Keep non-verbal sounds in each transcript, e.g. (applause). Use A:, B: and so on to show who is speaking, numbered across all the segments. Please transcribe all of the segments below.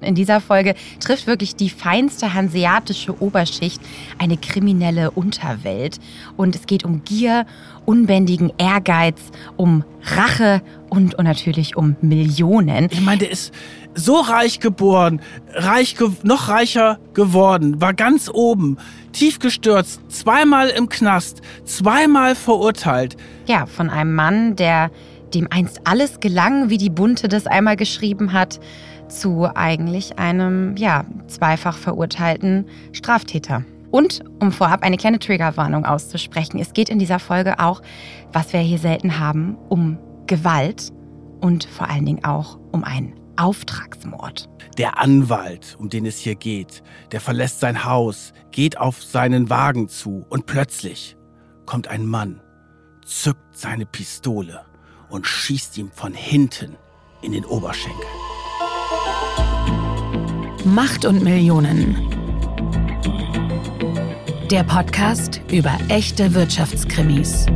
A: In dieser Folge trifft wirklich die feinste hanseatische Oberschicht eine kriminelle Unterwelt. Und es geht um Gier, unbändigen Ehrgeiz, um Rache und, und natürlich um Millionen.
B: Ich meine, der ist so reich geboren, reich ge noch reicher geworden, war ganz oben, tief gestürzt, zweimal im Knast, zweimal verurteilt.
A: Ja, von einem Mann, der dem einst alles gelang, wie die Bunte das einmal geschrieben hat, zu eigentlich einem, ja, zweifach verurteilten Straftäter. Und um vorab eine kleine Triggerwarnung auszusprechen, es geht in dieser Folge auch, was wir hier selten haben, um Gewalt und vor allen Dingen auch um einen Auftragsmord.
B: Der Anwalt, um den es hier geht, der verlässt sein Haus, geht auf seinen Wagen zu und plötzlich kommt ein Mann, zückt seine Pistole und schießt ihm von hinten in den Oberschenkel.
C: Macht und Millionen. Der Podcast über echte Wirtschaftskrimis.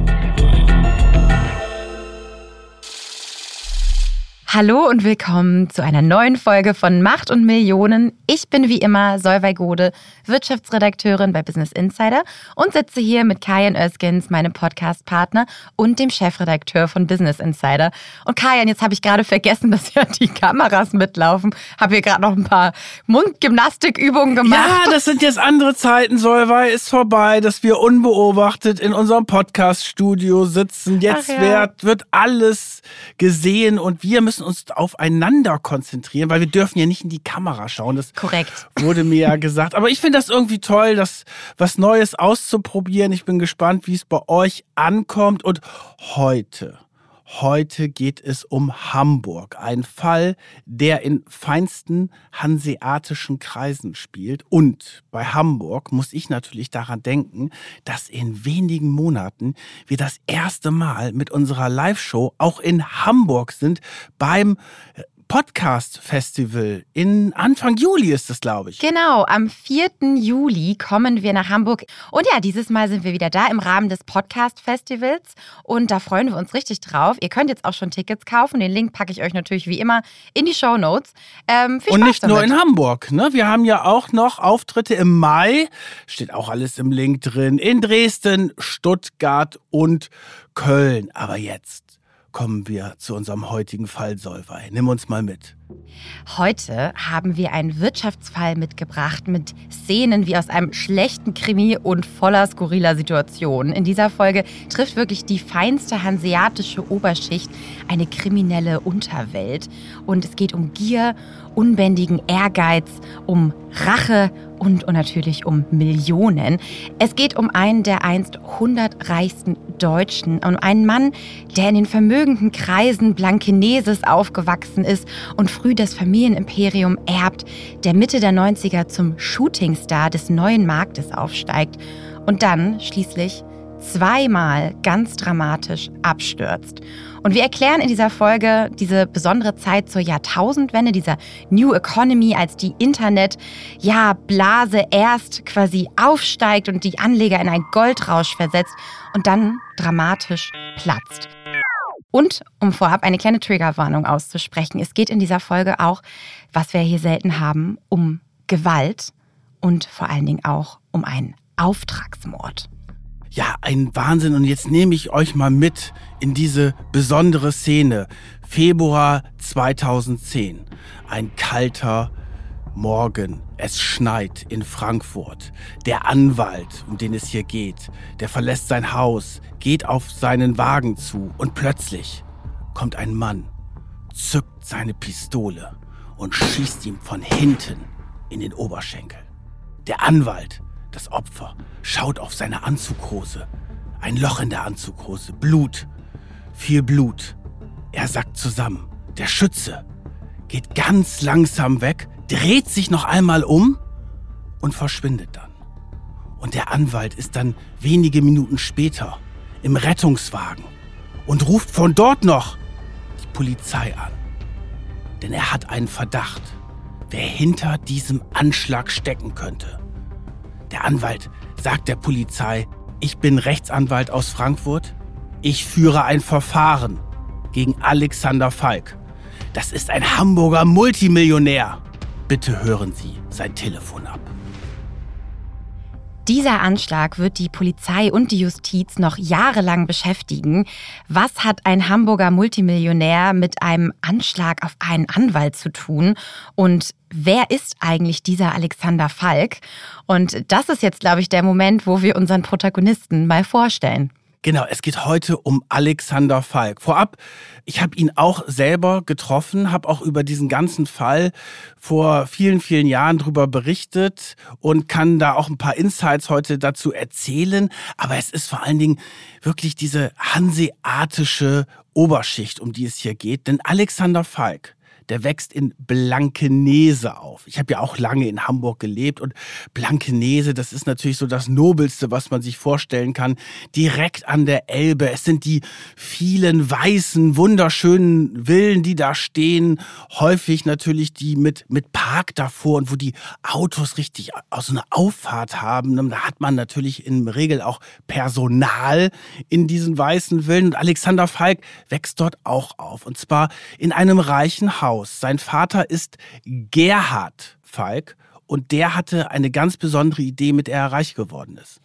A: Hallo und willkommen zu einer neuen Folge von Macht und Millionen. Ich bin wie immer Solveig Gode, Wirtschaftsredakteurin bei Business Insider und sitze hier mit Kajan Özgens, meinem Podcastpartner und dem Chefredakteur von Business Insider. Und Kajan, jetzt habe ich gerade vergessen, dass ja die Kameras mitlaufen. Habe hier gerade noch ein paar Mundgymnastikübungen gemacht.
B: Ja, das sind jetzt andere Zeiten. Solveig ist vorbei, dass wir unbeobachtet in unserem Podcaststudio sitzen. Jetzt ja. wird, wird alles gesehen und wir müssen müssen uns aufeinander konzentrieren, weil wir dürfen ja nicht in die Kamera schauen. Das
A: Korrekt.
B: wurde mir ja gesagt. Aber ich finde das irgendwie toll, das was Neues auszuprobieren. Ich bin gespannt, wie es bei euch ankommt. Und heute Heute geht es um Hamburg, ein Fall, der in feinsten hanseatischen Kreisen spielt. Und bei Hamburg muss ich natürlich daran denken, dass in wenigen Monaten wir das erste Mal mit unserer Live-Show auch in Hamburg sind beim Podcast Festival in Anfang Juli ist es, glaube ich.
A: Genau, am 4. Juli kommen wir nach Hamburg. Und ja, dieses Mal sind wir wieder da im Rahmen des Podcast Festivals. Und da freuen wir uns richtig drauf. Ihr könnt jetzt auch schon Tickets kaufen. Den Link packe ich euch natürlich wie immer in die Show Notes.
B: Ähm, Und nicht damit. nur in Hamburg. Ne? Wir haben ja auch noch Auftritte im Mai. Steht auch alles im Link drin. In Dresden, Stuttgart und Köln. Aber jetzt kommen wir zu unserem heutigen Fall, Solvay. Nimm uns mal mit.
A: Heute haben wir einen Wirtschaftsfall mitgebracht mit Szenen wie aus einem schlechten Krimi und voller skurriler Situationen. In dieser Folge trifft wirklich die feinste hanseatische Oberschicht eine kriminelle Unterwelt. Und es geht um Gier, unbändigen Ehrgeiz, um Rache und, und natürlich um Millionen. Es geht um einen der einst 100 reichsten Deutschen, um einen Mann, der in den vermögenden Kreisen Blankeneses aufgewachsen ist und früh das Familienimperium erbt, der Mitte der 90er zum Shootingstar des neuen Marktes aufsteigt und dann schließlich zweimal ganz dramatisch abstürzt. Und wir erklären in dieser Folge diese besondere Zeit zur Jahrtausendwende, dieser New Economy, als die Internet, ja, erst quasi aufsteigt und die Anleger in einen Goldrausch versetzt und dann dramatisch platzt. Und um vorab eine kleine Triggerwarnung auszusprechen, es geht in dieser Folge auch, was wir hier selten haben, um Gewalt und vor allen Dingen auch um einen Auftragsmord.
B: Ja, ein Wahnsinn. Und jetzt nehme ich euch mal mit in diese besondere Szene. Februar 2010. Ein kalter Morgen. Es schneit in Frankfurt. Der Anwalt, um den es hier geht, der verlässt sein Haus, geht auf seinen Wagen zu und plötzlich kommt ein Mann, zückt seine Pistole und schießt ihm von hinten in den Oberschenkel. Der Anwalt das Opfer schaut auf seine Anzughose. Ein Loch in der Anzughose. Blut. Viel Blut. Er sackt zusammen. Der Schütze geht ganz langsam weg, dreht sich noch einmal um und verschwindet dann. Und der Anwalt ist dann wenige Minuten später im Rettungswagen und ruft von dort noch die Polizei an. Denn er hat einen Verdacht, wer hinter diesem Anschlag stecken könnte. Der Anwalt sagt der Polizei, ich bin Rechtsanwalt aus Frankfurt. Ich führe ein Verfahren gegen Alexander Falk. Das ist ein Hamburger Multimillionär. bitte hören Sie sein Telefon ab.
A: Dieser Anschlag wird die Polizei und die Justiz noch jahrelang beschäftigen. Was hat ein Hamburger Multimillionär mit einem Anschlag auf einen Anwalt zu tun? Und wer ist eigentlich dieser Alexander Falk? Und das ist jetzt, glaube ich, der Moment, wo wir unseren Protagonisten mal vorstellen.
B: Genau, es geht heute um Alexander Falk. Vorab, ich habe ihn auch selber getroffen, habe auch über diesen ganzen Fall vor vielen, vielen Jahren drüber berichtet und kann da auch ein paar Insights heute dazu erzählen. Aber es ist vor allen Dingen wirklich diese hanseatische Oberschicht, um die es hier geht. Denn Alexander Falk, der wächst in Blankenese auf. Ich habe ja auch lange in Hamburg gelebt und Blankenese, das ist natürlich so das Nobelste, was man sich vorstellen kann. Direkt an der Elbe. Es sind die vielen weißen, wunderschönen Villen, die da stehen. Häufig natürlich die mit, mit Park davor und wo die Autos richtig aus so einer Auffahrt haben. Da hat man natürlich in Regel auch Personal in diesen weißen Villen. Und Alexander Falk wächst dort auch auf. Und zwar in einem reichen Haus aus. Sein Vater ist Gerhard Falk und der hatte eine ganz besondere Idee, mit der er reich geworden ist.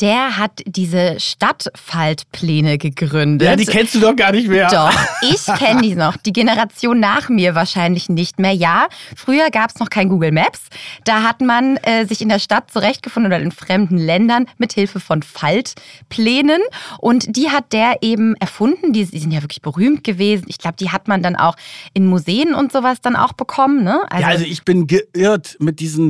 A: Der hat diese Stadtfaltpläne gegründet.
B: Ja, die kennst du doch gar nicht mehr.
A: Doch, ich kenne die noch. Die Generation nach mir wahrscheinlich nicht mehr. Ja, früher gab es noch kein Google Maps. Da hat man äh, sich in der Stadt zurechtgefunden oder in fremden Ländern mit Hilfe von Faltplänen. Und die hat der eben erfunden. Die, die sind ja wirklich berühmt gewesen. Ich glaube, die hat man dann auch in Museen und sowas dann auch bekommen. Ne?
B: Also, ja, also ich bin geirrt mit diesen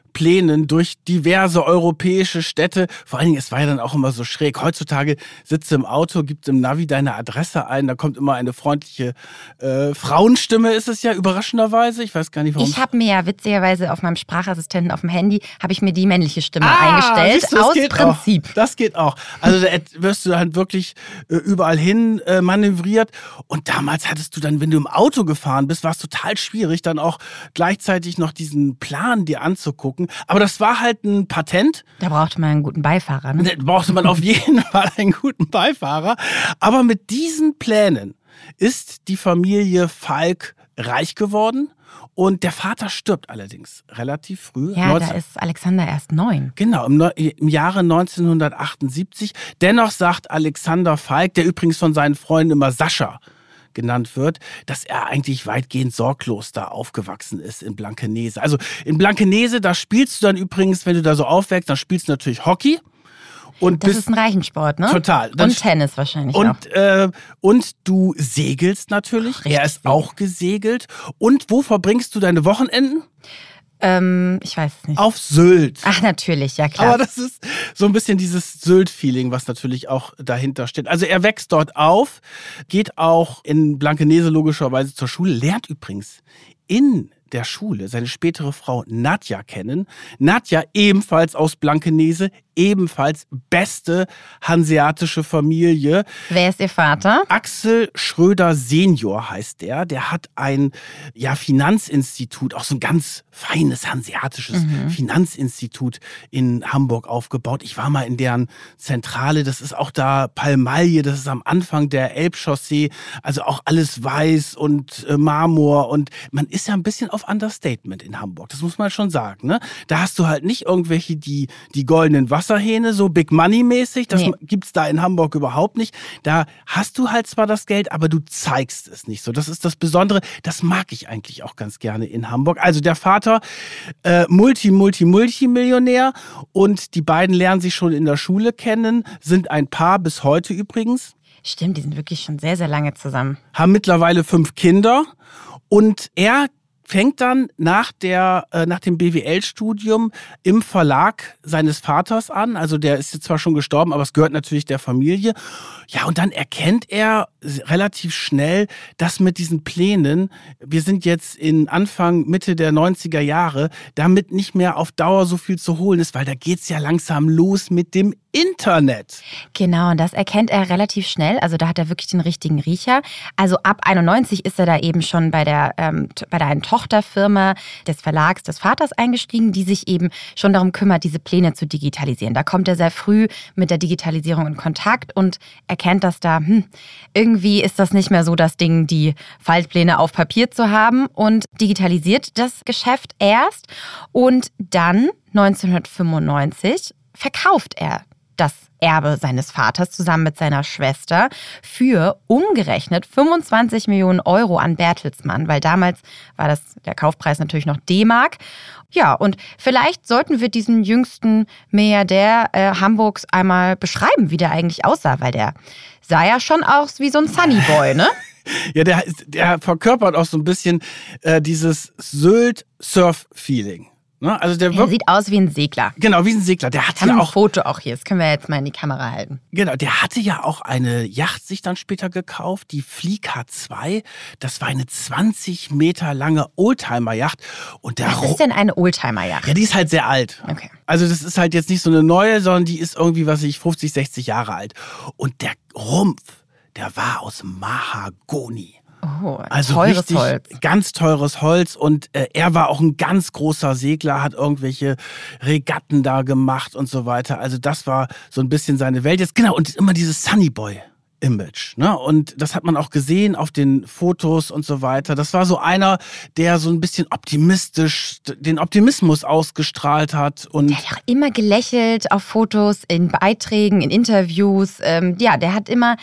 B: Plänen durch diverse europäische Städte. Vor allen Dingen, es war ja dann auch immer so schräg. Heutzutage sitzt du im Auto, gibt im Navi deine Adresse ein, da kommt immer eine freundliche äh, Frauenstimme, ist es ja überraschenderweise. Ich weiß gar nicht, warum.
A: Ich habe mir ja witzigerweise auf meinem Sprachassistenten auf dem Handy, habe ich mir die männliche Stimme ah, eingestellt. Du, aus Prinzip.
B: Auch. Das geht auch. Also da wirst du halt wirklich äh, überall hin äh, manövriert. Und damals hattest du dann, wenn du im Auto gefahren bist, war es total schwierig, dann auch gleichzeitig noch diesen Plan dir anzugucken gucken. Aber das war halt ein Patent.
A: Da brauchte man einen guten Beifahrer. Ne?
B: Da brauchte man auf (laughs) jeden Fall einen guten Beifahrer. Aber mit diesen Plänen ist die Familie Falk reich geworden. Und der Vater stirbt allerdings relativ früh.
A: Ja, 19... da ist Alexander erst neun.
B: Genau, im, im, Jahre 1978. Dennoch sagt Alexander Falk, der übrigens von seinen Freunden immer Sascha genannt wird, dass er eigentlich weitgehend sorglos da aufgewachsen ist in Blankenese. Also in Blankenese, da spielst du dann übrigens, wenn du da so aufwächst, dann spielst du natürlich Hockey.
A: Und das ist ein Reichensport, ne?
B: Total.
A: Dann und Tennis wahrscheinlich
B: und,
A: auch.
B: Äh, und du segelst natürlich. Ach, er ist auch gesegelt. Und wo verbringst du deine Wochenenden?
A: Ähm, ich weiß es nicht.
B: Auf Sylt.
A: Ach, natürlich, ja klar.
B: Aber das ist so ein bisschen dieses Sylt-Feeling, was natürlich auch dahinter steht. Also er wächst dort auf, geht auch in Blankenese logischerweise zur Schule, lernt übrigens in der Schule seine spätere Frau Nadja kennen. Nadja ebenfalls aus Blankenese, ebenfalls beste hanseatische Familie.
A: Wer ist ihr Vater?
B: Axel Schröder Senior heißt der. Der hat ein ja, Finanzinstitut, auch so ein ganz feines hanseatisches mhm. Finanzinstitut in Hamburg aufgebaut. Ich war mal in deren Zentrale. Das ist auch da Palmalie. Das ist am Anfang der Elbchaussee. Also auch alles weiß und äh, Marmor. Und man ist ja ein bisschen auf Understatement in Hamburg. Das muss man schon sagen. Ne? Da hast du halt nicht irgendwelche, die, die goldenen Wasser Wasserhähne, so Big Money mäßig. Das nee. gibt's da in Hamburg überhaupt nicht. Da hast du halt zwar das Geld, aber du zeigst es nicht so. Das ist das Besondere. Das mag ich eigentlich auch ganz gerne in Hamburg. Also der Vater, äh, Multi, Multi, Multimillionär und die beiden lernen sich schon in der Schule kennen, sind ein Paar bis heute übrigens.
A: Stimmt, die sind wirklich schon sehr, sehr lange zusammen.
B: Haben mittlerweile fünf Kinder und er fängt dann nach, der, äh, nach dem BWL-Studium im Verlag seines Vaters an. Also der ist jetzt zwar schon gestorben, aber es gehört natürlich der Familie. Ja, und dann erkennt er relativ schnell, dass mit diesen Plänen, wir sind jetzt in Anfang, Mitte der 90er Jahre, damit nicht mehr auf Dauer so viel zu holen ist, weil da geht's ja langsam los mit dem Internet.
A: Genau, und das erkennt er relativ schnell. Also da hat er wirklich den richtigen Riecher. Also ab 91 ist er da eben schon bei der, ähm, bei der einen Tochter Tochterfirma des Verlags des Vaters eingestiegen, die sich eben schon darum kümmert, diese Pläne zu digitalisieren. Da kommt er sehr früh mit der Digitalisierung in Kontakt und erkennt, dass da, hm, irgendwie ist das nicht mehr so das Ding, die Faltpläne auf Papier zu haben und digitalisiert das Geschäft erst und dann 1995 verkauft er das Erbe seines Vaters zusammen mit seiner Schwester für umgerechnet 25 Millionen Euro an Bertelsmann, weil damals war das der Kaufpreis natürlich noch D-Mark. Ja, und vielleicht sollten wir diesen jüngsten Milliardär äh, Hamburgs einmal beschreiben, wie der eigentlich aussah, weil der sah ja schon aus wie so ein Sunnyboy, ne? (laughs)
B: Ja, der, der verkörpert auch so ein bisschen äh, dieses Sylt-Surf-Feeling. Ne? Also der,
A: der sieht aus wie ein Segler.
B: Genau, wie ein Segler. Der hat
A: ja
B: ja
A: ein
B: auch.
A: Foto auch hier. Das können wir jetzt mal in die Kamera halten.
B: Genau, der hatte ja auch eine Yacht sich dann später gekauft, die Flieka 2. Das war eine 20 Meter lange Oldtimer-Yacht. Und der
A: Was ist denn eine Oldtimer-Yacht?
B: Ja, die ist halt sehr alt.
A: Okay.
B: Also das ist halt jetzt nicht so eine neue, sondern die ist irgendwie, was weiß ich, 50, 60 Jahre alt. Und der Rumpf, der war aus Mahagoni.
A: Oh,
B: Also
A: teures
B: richtig
A: Holz.
B: ganz teures Holz und äh, er war auch ein ganz großer Segler, hat irgendwelche Regatten da gemacht und so weiter. Also das war so ein bisschen seine Welt jetzt genau und immer dieses Sunnyboy. Image, ne? Und das hat man auch gesehen auf den Fotos und so weiter. Das war so einer, der so ein bisschen optimistisch den Optimismus ausgestrahlt hat und
A: Der hat auch immer gelächelt auf Fotos, in Beiträgen, in Interviews. Ähm, ja, der hat immer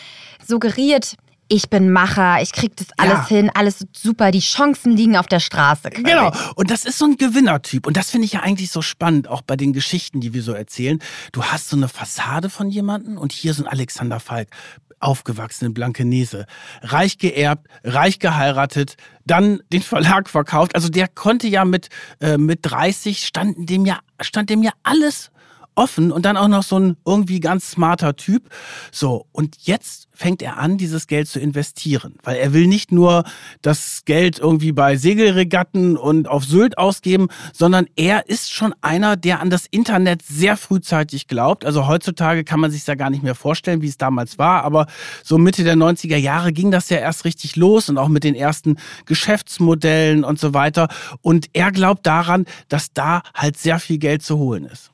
A: suggeriert, ich bin Macher, ich krieg das alles
B: Ja.
A: hin, alles super, die Chancen liegen auf der Straße. Quasi.
B: Genau. Und das ist so ein Gewinnertyp. Und das finde ich ja eigentlich so spannend, auch bei den Geschichten, die wir so erzählen. Du hast so eine Fassade von jemandem und hier so ein Alexander Falk, aufgewachsen in Blankenese, reich geerbt, reich geheiratet, dann den Verlag verkauft. Also der konnte ja mit, äh, mit 30 standen dem ja, stand dem ja alles offen und dann auch noch so ein irgendwie ganz smarter Typ. So, und jetzt fängt er an, dieses Geld zu investieren, weil er will nicht nur das Geld irgendwie bei Segelregatten und auf Sylt ausgeben, sondern er ist schon einer, der an das Internet sehr frühzeitig glaubt. Also heutzutage kann man sich ja gar nicht mehr vorstellen, wie es damals war, aber so Mitte der 90er Jahre ging das ja erst richtig los und auch mit den ersten Geschäftsmodellen und so weiter. Und er glaubt daran, dass da halt sehr viel Geld zu holen ist.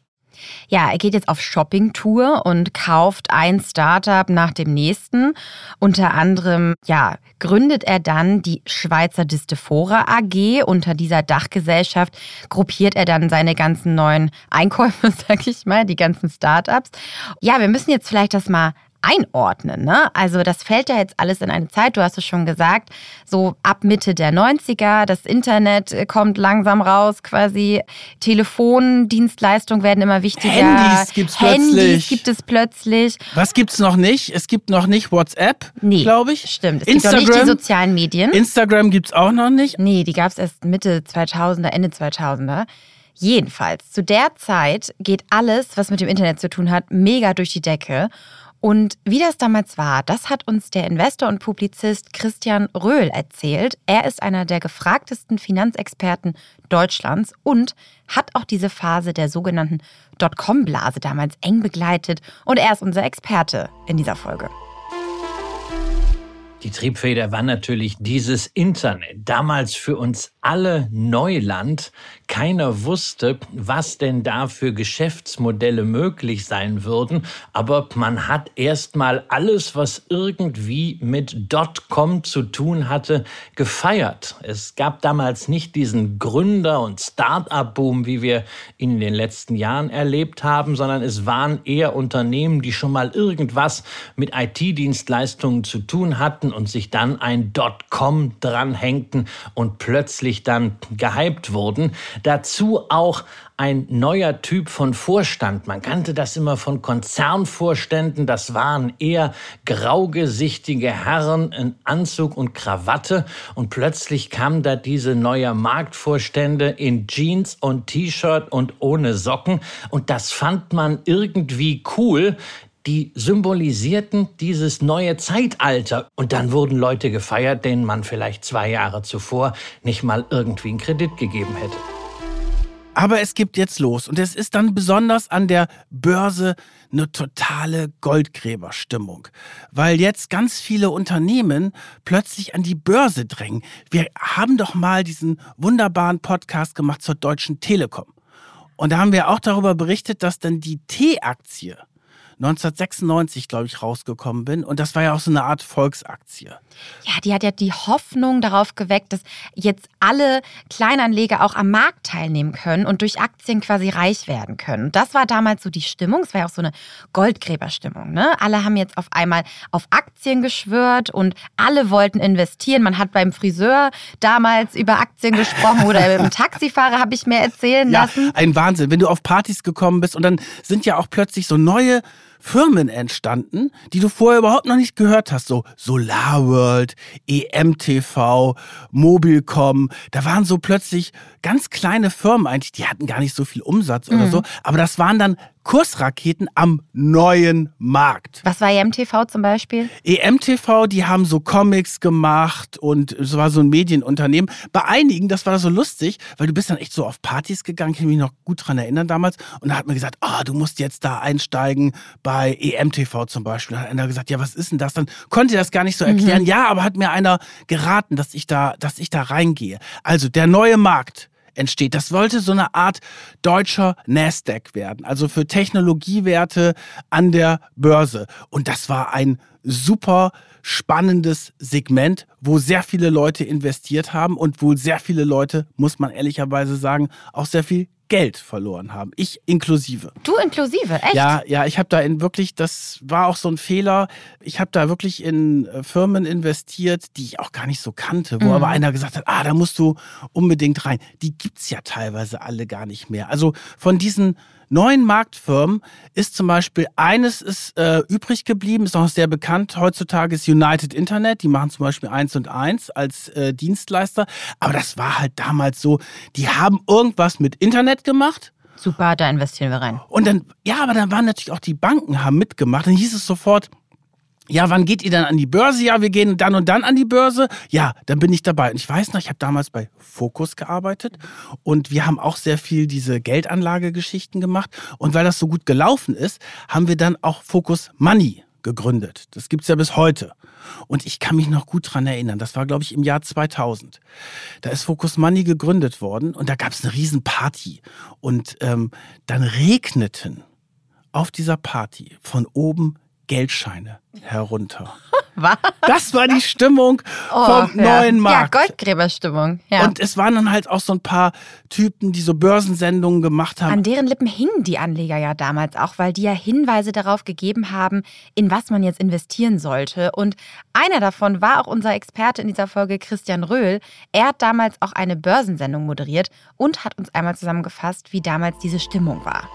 A: Ja, er geht jetzt auf Shoppingtour und kauft ein Startup nach dem nächsten. Unter anderem, ja, gründet er dann die Schweizer Distefora AG. Unter dieser Dachgesellschaft gruppiert er dann seine ganzen neuen Einkäufe, (laughs) sag ich mal, die ganzen Startups. Ja, wir müssen jetzt vielleicht das mal einordnen. Ne? Also das fällt ja jetzt alles in eine Zeit, du hast es schon gesagt, so ab Mitte der 90er, das Internet kommt langsam raus quasi, Telefondienstleistungen werden immer wichtiger.
B: Handys gibt's
A: Handys
B: plötzlich.
A: gibt es plötzlich.
B: Was gibt's noch nicht? Es gibt noch nicht WhatsApp,
A: Nee,
B: glaube ich.
A: Stimmt, es gibt auch nicht die
B: Instagram,
A: sozialen Medien.
B: Instagram gibt's auch noch nicht.
A: Nee, die gab es erst Mitte 2000er, Ende 2000er. Jedenfalls, zu der Zeit geht alles, was mit dem Internet zu tun hat, mega durch die Decke. Und wie das damals war, das hat uns der Investor und Publizist Christian Röhl erzählt. Er ist einer der gefragtesten Finanzexperten Deutschlands und hat auch diese Phase der sogenannten Dotcom-Blase damals eng begleitet. Und er ist unser Experte in dieser Folge.
D: Die Triebfeder war natürlich dieses Internet. Damals für uns alle Neuland. Keiner wusste, was denn da für Geschäftsmodelle möglich sein würden. Aber man hat erstmal alles, was irgendwie mit Dotcom zu tun hatte, gefeiert. Es gab damals nicht diesen Gründer- und Start-up-Boom, wie wir ihn in den letzten Jahren erlebt haben, sondern es waren eher Unternehmen, die schon mal irgendwas mit IT-Dienstleistungen zu tun hatten und sich dann ein Dotcom dranhängten und plötzlich dann gehypt wurden. Dazu auch ein neuer Typ von Vorstand. Man kannte das immer von Konzernvorständen. Das waren eher graugesichtige Herren in Anzug und Krawatte. Und plötzlich kamen da diese neue Marktvorstände in Jeans und T-Shirt und ohne Socken. Und das fand man irgendwie cool die symbolisierten dieses neue Zeitalter. Und dann wurden Leute gefeiert, denen man vielleicht zwei Jahre zuvor nicht mal irgendwie einen Kredit gegeben hätte.
B: Aber es gibt jetzt los und es ist dann besonders an der Börse eine totale Goldgräberstimmung, weil jetzt ganz viele Unternehmen plötzlich an die Börse drängen. Wir haben doch mal diesen wunderbaren Podcast gemacht zur Deutschen Telekom. Und da haben wir auch darüber berichtet, dass dann die T-Aktie 1996, glaube ich, rausgekommen bin. Und das war ja auch so eine Art Volksaktie.
A: Ja, die hat ja die Hoffnung darauf geweckt, dass jetzt alle Kleinanleger auch am Markt teilnehmen können und durch Aktien quasi reich werden können. Und das war damals so die Stimmung. Es war ja auch so eine Goldgräberstimmung. Ne? Alle haben jetzt auf einmal auf Aktien geschwört und alle wollten investieren. Man hat beim Friseur damals über Aktien gesprochen oder (laughs) beim Taxifahrer habe ich mir erzählen lassen.
B: Ja, ein Wahnsinn. Wenn du auf Partys gekommen bist und dann sind ja auch plötzlich so neue Firmen entstanden, die du vorher überhaupt noch nicht gehört hast. So SolarWorld, EMTV, Mobilcom. Da waren so plötzlich ganz kleine Firmen eigentlich, die hatten gar nicht so viel Umsatz mhm. oder so. Aber das waren dann Kursraketen am neuen Markt.
A: Was war EMTV zum Beispiel?
B: EMTV, die haben so Comics gemacht und es war so ein Medienunternehmen. Bei einigen, das war so lustig, weil du bist dann echt so auf Partys gegangen, ich kann mich noch gut dran erinnern damals. Und da hat man gesagt, ah, oh, du musst jetzt da einsteigen bei EMTV zum Beispiel. Da hat einer gesagt, ja, was ist denn das? Dann konnte er das gar nicht so erklären. Mhm. Ja, aber hat mir einer geraten, dass ich da, dass ich da reingehe. Also der neue Markt entsteht. Das wollte so eine Art deutscher Nasdaq werden, also für Technologiewerte an der Börse. Und das war ein super spannendes Segment, wo sehr viele Leute investiert haben und wo sehr viele Leute, muss man ehrlicherweise sagen, auch sehr viel Geld verloren haben. Ich inklusive.
A: Du inklusive, echt?
B: Ja, ja, ich habe da in wirklich, das war auch so ein Fehler. Ich habe da wirklich in äh, Firmen investiert, die ich auch gar nicht so kannte, wo mhm. aber einer gesagt hat, ah, da musst du unbedingt rein. Die gibt es ja teilweise alle gar nicht mehr. Also von diesen neuen Marktfirmen ist zum Beispiel eines ist äh, übrig geblieben, ist auch sehr bekannt heutzutage, ist United Internet. Die machen zum Beispiel eins und eins als äh, Dienstleister. Aber das war halt damals so, die haben irgendwas mit Internet gemacht.
A: Super, da investieren wir rein.
B: Und dann, ja, aber dann waren natürlich auch die Banken haben mitgemacht. Dann hieß es sofort, ja, wann geht ihr dann an die Börse? Ja, wir gehen dann und dann an die Börse. Ja, dann bin ich dabei. Und ich weiß noch, ich habe damals bei Focus gearbeitet und wir haben auch sehr viel diese Geldanlagegeschichten gemacht. Und weil das so gut gelaufen ist, haben wir dann auch Focus Money gegründet. Das gibt's ja bis heute. Und ich kann mich noch gut dran erinnern. Das war, glaube ich, im Jahr 2000. Da ist Focus Money gegründet worden und da gab's eine Riesenparty. Und ähm, dann regneten auf dieser Party von oben Geldscheine herunter. (laughs)
A: Was?
B: Das war die Stimmung oh, vom ja. neuen Markt.
A: Ja, Goldgräberstimmung. Ja.
B: Und es waren dann halt auch so ein paar Typen, die so Börsensendungen gemacht haben.
A: An deren Lippen hingen die Anleger ja damals auch, weil die ja Hinweise darauf gegeben haben, in was man jetzt investieren sollte. Und einer davon war auch unser Experte in dieser Folge, Christian Röhl. Er hat damals auch eine Börsensendung moderiert und hat uns einmal zusammengefasst, wie damals diese Stimmung war.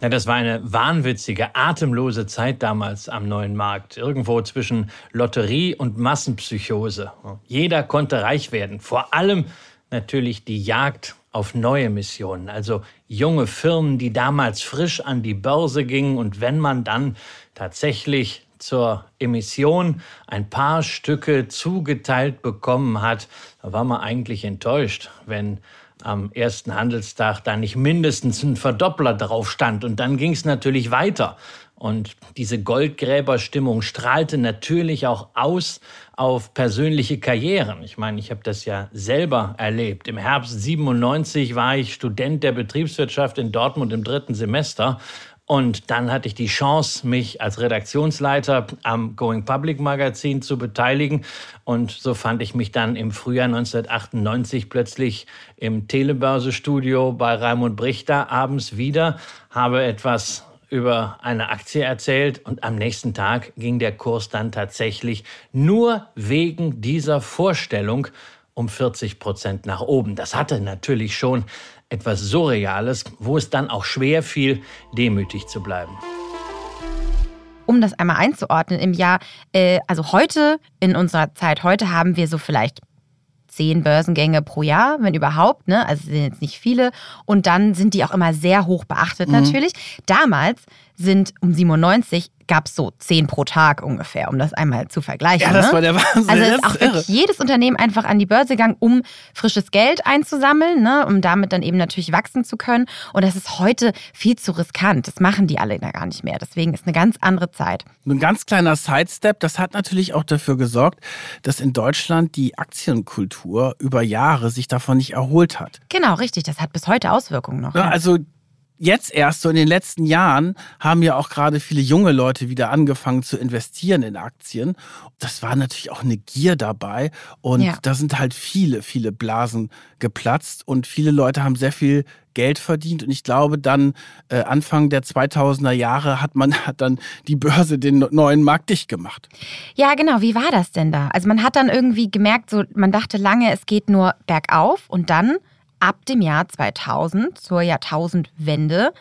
D: Ja, das war eine wahnwitzige, atemlose Zeit damals am neuen Markt. Irgendwo zwischen Lotterie und Massenpsychose. Jeder konnte reich werden. Vor allem natürlich die Jagd auf neue Missionen. Also junge Firmen, die damals frisch an die Börse gingen. Und wenn man dann tatsächlich zur Emission ein paar Stücke zugeteilt bekommen hat, da war man eigentlich enttäuscht, wenn am ersten Handelstag da nicht mindestens ein Verdoppler drauf stand. Und dann ging es natürlich weiter. Und diese Goldgräberstimmung strahlte natürlich auch aus auf persönliche Karrieren. Ich meine, ich habe das ja selber erlebt. Im Herbst 97 war ich Student der Betriebswirtschaft in Dortmund im dritten Semester und dann hatte ich die Chance, mich als Redaktionsleiter am Going Public Magazin zu beteiligen. Und so fand ich mich dann im Frühjahr 1998 plötzlich im Telebörsestudio bei Raimund Brichter abends wieder, habe etwas über eine Aktie erzählt und am nächsten Tag ging der Kurs dann tatsächlich nur wegen dieser Vorstellung um 40 Prozent nach oben. Das hatte natürlich schon etwas Surreales, wo es dann auch schwer fiel, demütig zu bleiben.
A: Um das einmal einzuordnen, im Jahr, äh, also heute, in unserer Zeit heute, haben wir so vielleicht zehn Börsengänge pro Jahr, wenn überhaupt, ne? Also sind jetzt nicht viele. Und dann sind die auch immer sehr hoch beachtet mhm. natürlich. Damals sind um 97 gab es so zehn pro Tag ungefähr, um das einmal zu vergleichen.
B: Ja, das
A: ne?
B: war der Wahnsinn.
A: Also ist auch wirklich jedes Unternehmen einfach an die Börse gegangen, um frisches Geld einzusammeln, ne, um damit dann eben natürlich wachsen zu können. Und das ist heute viel zu riskant. Das machen die alle gar nicht mehr. Deswegen ist eine ganz andere Zeit.
B: Ein ganz kleiner Sidestep, das hat natürlich auch dafür gesorgt, dass in Deutschland die Aktienkultur über Jahre sich davon nicht erholt hat.
A: Genau, richtig. Das hat bis heute Auswirkungen noch.
B: Ja, also jetzt erst so in den letzten Jahren haben ja auch gerade viele junge Leute wieder angefangen zu investieren in Aktien. Das war natürlich auch eine Gier dabei und
A: Ja.
B: da sind halt viele, viele Blasen geplatzt und viele Leute haben sehr viel Geld verdient und ich glaube dann äh, Anfang der 2000er Jahre hat man hat (laughs) dann die Börse den neuen Markt dicht gemacht.
A: Ja, genau. Wie war das denn da? Also man hat dann irgendwie gemerkt, so man dachte lange, es geht nur bergauf und dann ab dem Jahr 2000 zur Jahrtausendwende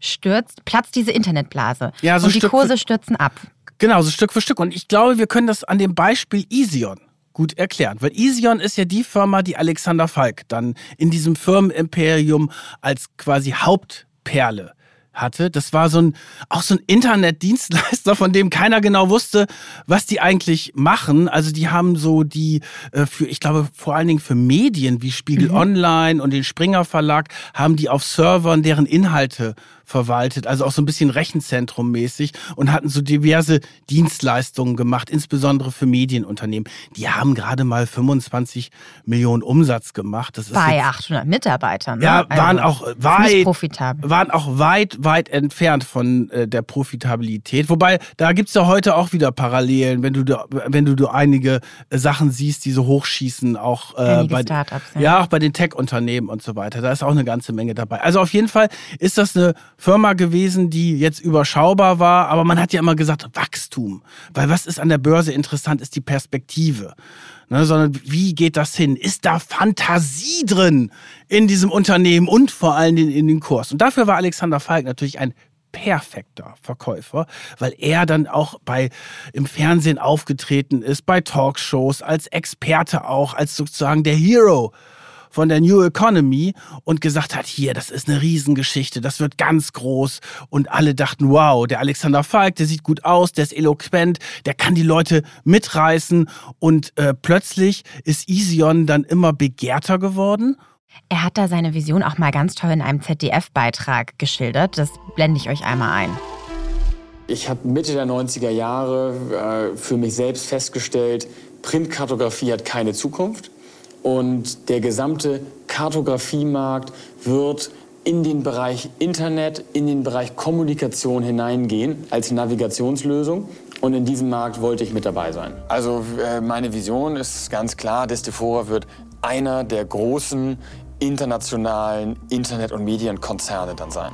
A: stürzt, platzt diese Internetblase
B: Ja, so
A: und die
B: Stück
A: Kurse stürzen ab.
B: Genau, so Stück für Stück. Und ich glaube, wir können das an dem Beispiel Esion gut erklären. Weil Esion ist ja die Firma, die Alexander Falk dann in diesem Firmenimperium als quasi Hauptperle hatte. Das war so ein, auch so ein Internetdienstleister, von dem keiner genau wusste, was die eigentlich machen. Also die haben so die äh, für, ich glaube, vor allen Dingen für Medien wie Spiegel Online und den Springer Verlag, haben die auf Servern deren Inhalte verwaltet, also auch so ein bisschen Rechenzentrum mäßig und hatten so diverse Dienstleistungen gemacht, insbesondere für Medienunternehmen. Die haben gerade mal 25 Millionen Umsatz gemacht. Das ist
A: Bei
B: jetzt-
A: 800 Mitarbeitern. Ne?
B: ja, waren
A: Also,
B: auch
A: ist nicht
B: weit,
A: profitabel.
B: waren auch weit, weit entfernt von äh, der Profitabilität. Wobei, da gibt's ja heute auch wieder Parallelen, wenn du, da, wenn du, du einige äh, Sachen siehst, die so hochschießen, auch, äh, bei,
A: Startups, ja.
B: ja, auch bei den Tech-Unternehmen und so weiter. Da ist auch eine ganze Menge dabei. Also auf jeden Fall ist das eine Firma gewesen, die jetzt überschaubar war, aber man hat ja immer gesagt, Wachstum. Weil was ist an der Börse interessant, ist die Perspektive. Ne, sondern wie geht das hin? Ist da Fantasie drin in diesem Unternehmen und vor allen Dingen in den Kurs? Und dafür war Alexander Falk natürlich ein perfekter Verkäufer, weil er dann auch bei im Fernsehen aufgetreten ist, bei Talkshows, als Experte auch, als sozusagen der Hero von der New Economy und gesagt hat, hier, das ist eine Riesengeschichte, das wird ganz groß. Und alle dachten, wow, der Alexander Falk, der sieht gut aus, der ist eloquent, der kann die Leute mitreißen. Und äh, plötzlich ist Ision dann immer begehrter geworden.
A: Er hat da seine Vision auch mal ganz toll in einem ZDF-Beitrag geschildert. Das blende ich euch einmal ein.
E: Ich habe Mitte der 90er Jahre äh, für mich selbst festgestellt, Printkartografie hat keine Zukunft und der gesamte Kartografiemarkt wird in den Bereich Internet, in den Bereich Kommunikation hineingehen als Navigationslösung. Und in diesem Markt wollte ich mit dabei sein. Also äh, meine Vision ist ganz klar, Destifora wird einer der großen internationalen Internet- und Medienkonzerne dann sein.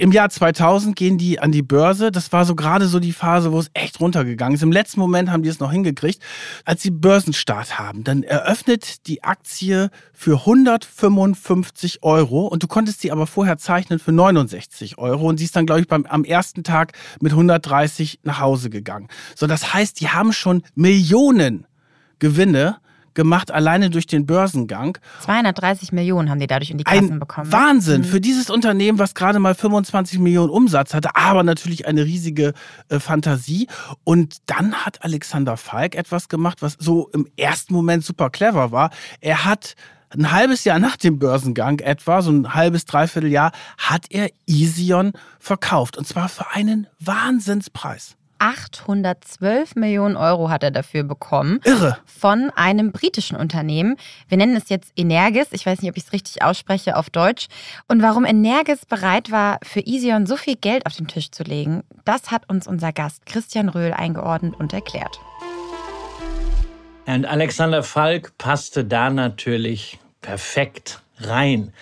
B: Im Jahr 2000 gehen die an die Börse. Das war so gerade so die Phase, wo es echt runtergegangen ist. Im letzten Moment haben die es noch hingekriegt. Als sie Börsenstart haben, dann eröffnet die Aktie für 155 Euro und du konntest sie aber vorher zeichnen für 69 Euro und sie ist dann, glaube ich, beim, am ersten Tag mit 130 nach Hause gegangen. So, das heißt, die haben schon Millionen Gewinne gemacht, alleine durch den Börsengang.
A: 230 Millionen haben die dadurch in die Kassen
B: Ein
A: bekommen.
B: Wahnsinn für dieses Unternehmen, was gerade mal 25 Millionen Umsatz hatte, aber natürlich eine riesige äh, Fantasie. Und dann hat Alexander Falk etwas gemacht, was so im ersten Moment super clever war. Er hat ein halbes Jahr nach dem Börsengang etwa, so ein halbes, dreiviertel Jahr, hat er Esion verkauft. Und zwar für einen Wahnsinnspreis.
A: 812 Millionen Euro hat er dafür bekommen.
B: Irre.
A: Von einem britischen Unternehmen. Wir nennen es jetzt Energis. Ich weiß nicht, ob ich es richtig ausspreche auf Deutsch. Und warum Energis bereit war, für Esion so viel Geld auf den Tisch zu legen, das hat uns unser Gast Christian Röhl eingeordnet und erklärt.
D: Und Alexander Falk passte da natürlich perfekt rein,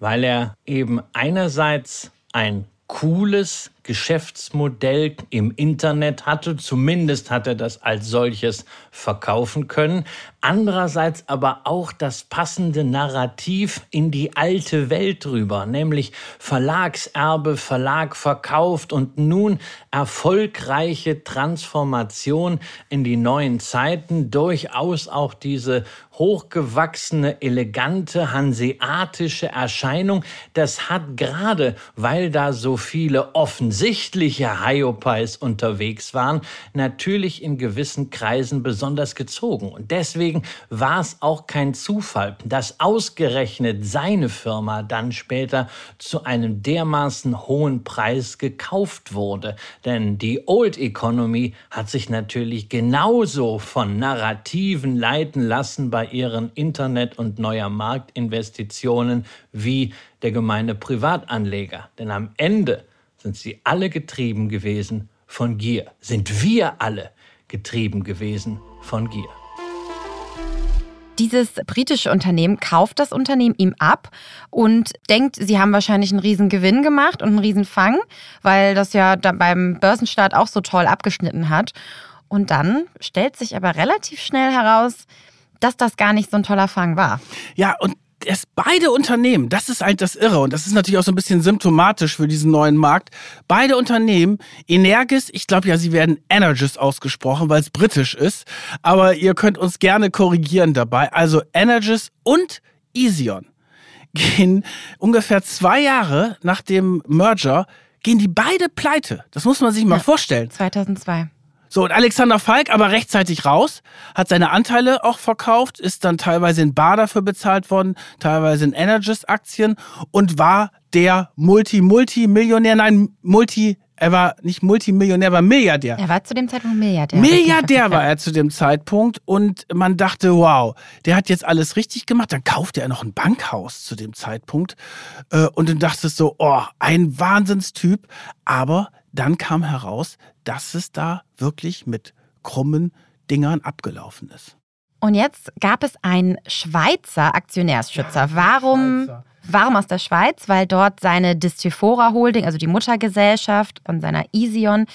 D: weil er eben einerseits ein cooles, Geschäftsmodell im Internet hatte. Zumindest hat er das als solches verkaufen können. Andererseits aber auch das passende Narrativ in die alte Welt rüber, nämlich Verlagserbe, Verlag verkauft und nun erfolgreiche Transformation in die neuen Zeiten, durchaus auch diese hochgewachsene, elegante, hanseatische Erscheinung. Das hat gerade, weil da so viele offensichtliche Hyopies unterwegs waren, natürlich in gewissen Kreisen besonders gezogen. Und deswegen war es auch kein Zufall, dass ausgerechnet seine Firma dann später zu einem dermaßen hohen Preis gekauft wurde. Denn die Old Economy hat sich natürlich genauso von Narrativen leiten lassen bei ihren Internet- und neuer Marktinvestitionen wie der gemeine Privatanleger. Denn am Ende sind sie alle getrieben gewesen von Gier. Sind wir alle getrieben gewesen von Gier.
A: Dieses britische Unternehmen kauft das Unternehmen ihm ab und denkt, sie haben wahrscheinlich einen riesen Gewinn gemacht und einen riesen Fang, weil das ja beim Börsenstart auch so toll abgeschnitten hat. Und dann stellt sich aber relativ schnell heraus, dass das gar nicht so ein toller Fang war.
B: Ja, und es beide Unternehmen, das ist halt das Irre und das ist natürlich auch so ein bisschen symptomatisch für diesen neuen Markt. Beide Unternehmen, Energis, ich glaube ja, sie werden Energis ausgesprochen, weil es britisch ist, aber ihr könnt uns gerne korrigieren dabei. Also Energis und Esion gehen ungefähr zwei Jahre nach dem Merger, gehen die beide pleite. Das muss man sich mal ja, vorstellen.
A: 2002.
B: So, und Alexander Falk aber rechtzeitig raus, hat seine Anteile auch verkauft, ist dann teilweise in Bar dafür bezahlt worden, teilweise in Energis-Aktien und war der Multi-Multi-Millionär, nein, Multi, er war nicht Multimillionär, er war Milliardär.
A: Er war zu dem Zeitpunkt Milliardär.
B: Milliardär war (laughs) er zu dem Zeitpunkt und man dachte, wow, der hat jetzt alles richtig gemacht. Dann kaufte er noch ein Bankhaus zu dem Zeitpunkt äh, und dann dachte es so, oh, ein Wahnsinnstyp. Aber dann kam heraus, dass es da wirklich mit krummen Dingern abgelaufen ist.
A: Und jetzt gab es einen Schweizer Aktionärsschützer. Warum, warum aus der Schweiz? Weil dort seine Distifora Holding, also die Muttergesellschaft von seiner Ision,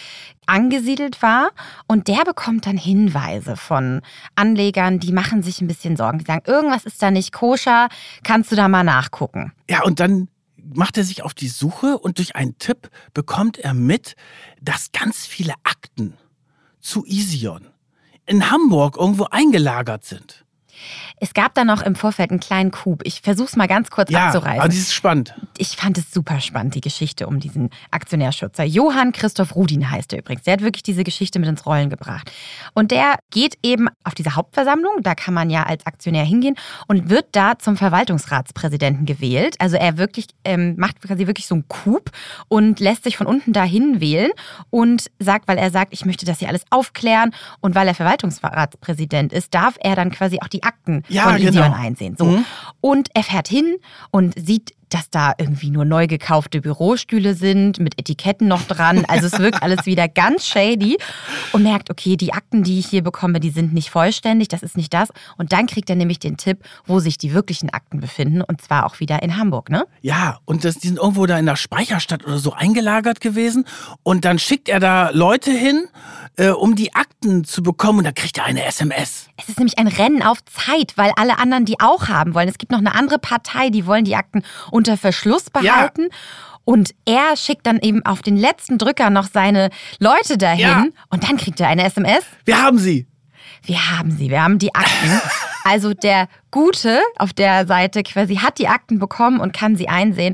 A: angesiedelt war. Und der bekommt dann Hinweise von Anlegern, die machen sich ein bisschen Sorgen. Die sagen, irgendwas ist da nicht koscher, kannst du da mal nachgucken.
B: Ja, und dann macht er sich auf die Suche und durch einen Tipp bekommt er mit, dass ganz viele Akten zu Ision in Hamburg irgendwo eingelagert sind.
A: Es gab da noch im Vorfeld einen kleinen Coup. Ich versuche es mal ganz kurz
B: ja,
A: abzureißen.
B: Aber das ist spannend.
A: Ich fand es super spannend, die Geschichte um diesen Aktionärschützer. Johann Christoph Rudin heißt er übrigens. Der hat wirklich diese Geschichte mit ins Rollen gebracht. Und der geht eben auf diese Hauptversammlung, da kann man ja als Aktionär hingehen und wird da zum Verwaltungsratspräsidenten gewählt. Also er wirklich ähm, macht quasi wirklich so einen Coup und lässt sich von unten dahin wählen und sagt, weil er sagt, ich möchte das hier alles aufklären und weil er Verwaltungsratspräsident ist, darf er dann quasi auch die Akten ja, von Ision genau. einsehen. So. Mhm. Und er fährt hin und sieht dass da irgendwie nur neu gekaufte Bürostühle sind, mit Etiketten noch dran. Also es wirkt alles wieder ganz shady und merkt, okay, die Akten, die ich hier bekomme, die sind nicht vollständig, das ist nicht das. Und dann kriegt er nämlich den Tipp, wo sich die wirklichen Akten befinden und zwar auch wieder in Hamburg, ne?
B: Ja, und das, die sind irgendwo da in der Speicherstadt oder so eingelagert gewesen und dann schickt er da Leute hin, äh, um die Akten zu bekommen und dann kriegt er eine SMS.
A: Es ist nämlich ein Rennen auf Zeit, weil alle anderen die auch haben wollen. Es gibt noch eine andere Partei, die wollen die Akten unter Verschluss behalten. Ja. Und er schickt dann eben auf den letzten Drücker noch seine Leute dahin. Ja. Und dann kriegt er eine SMS.
B: Wir haben sie.
A: Wir haben sie, wir haben die Akten. (laughs) Also der Gute auf der Seite quasi hat die Akten bekommen und kann sie einsehen.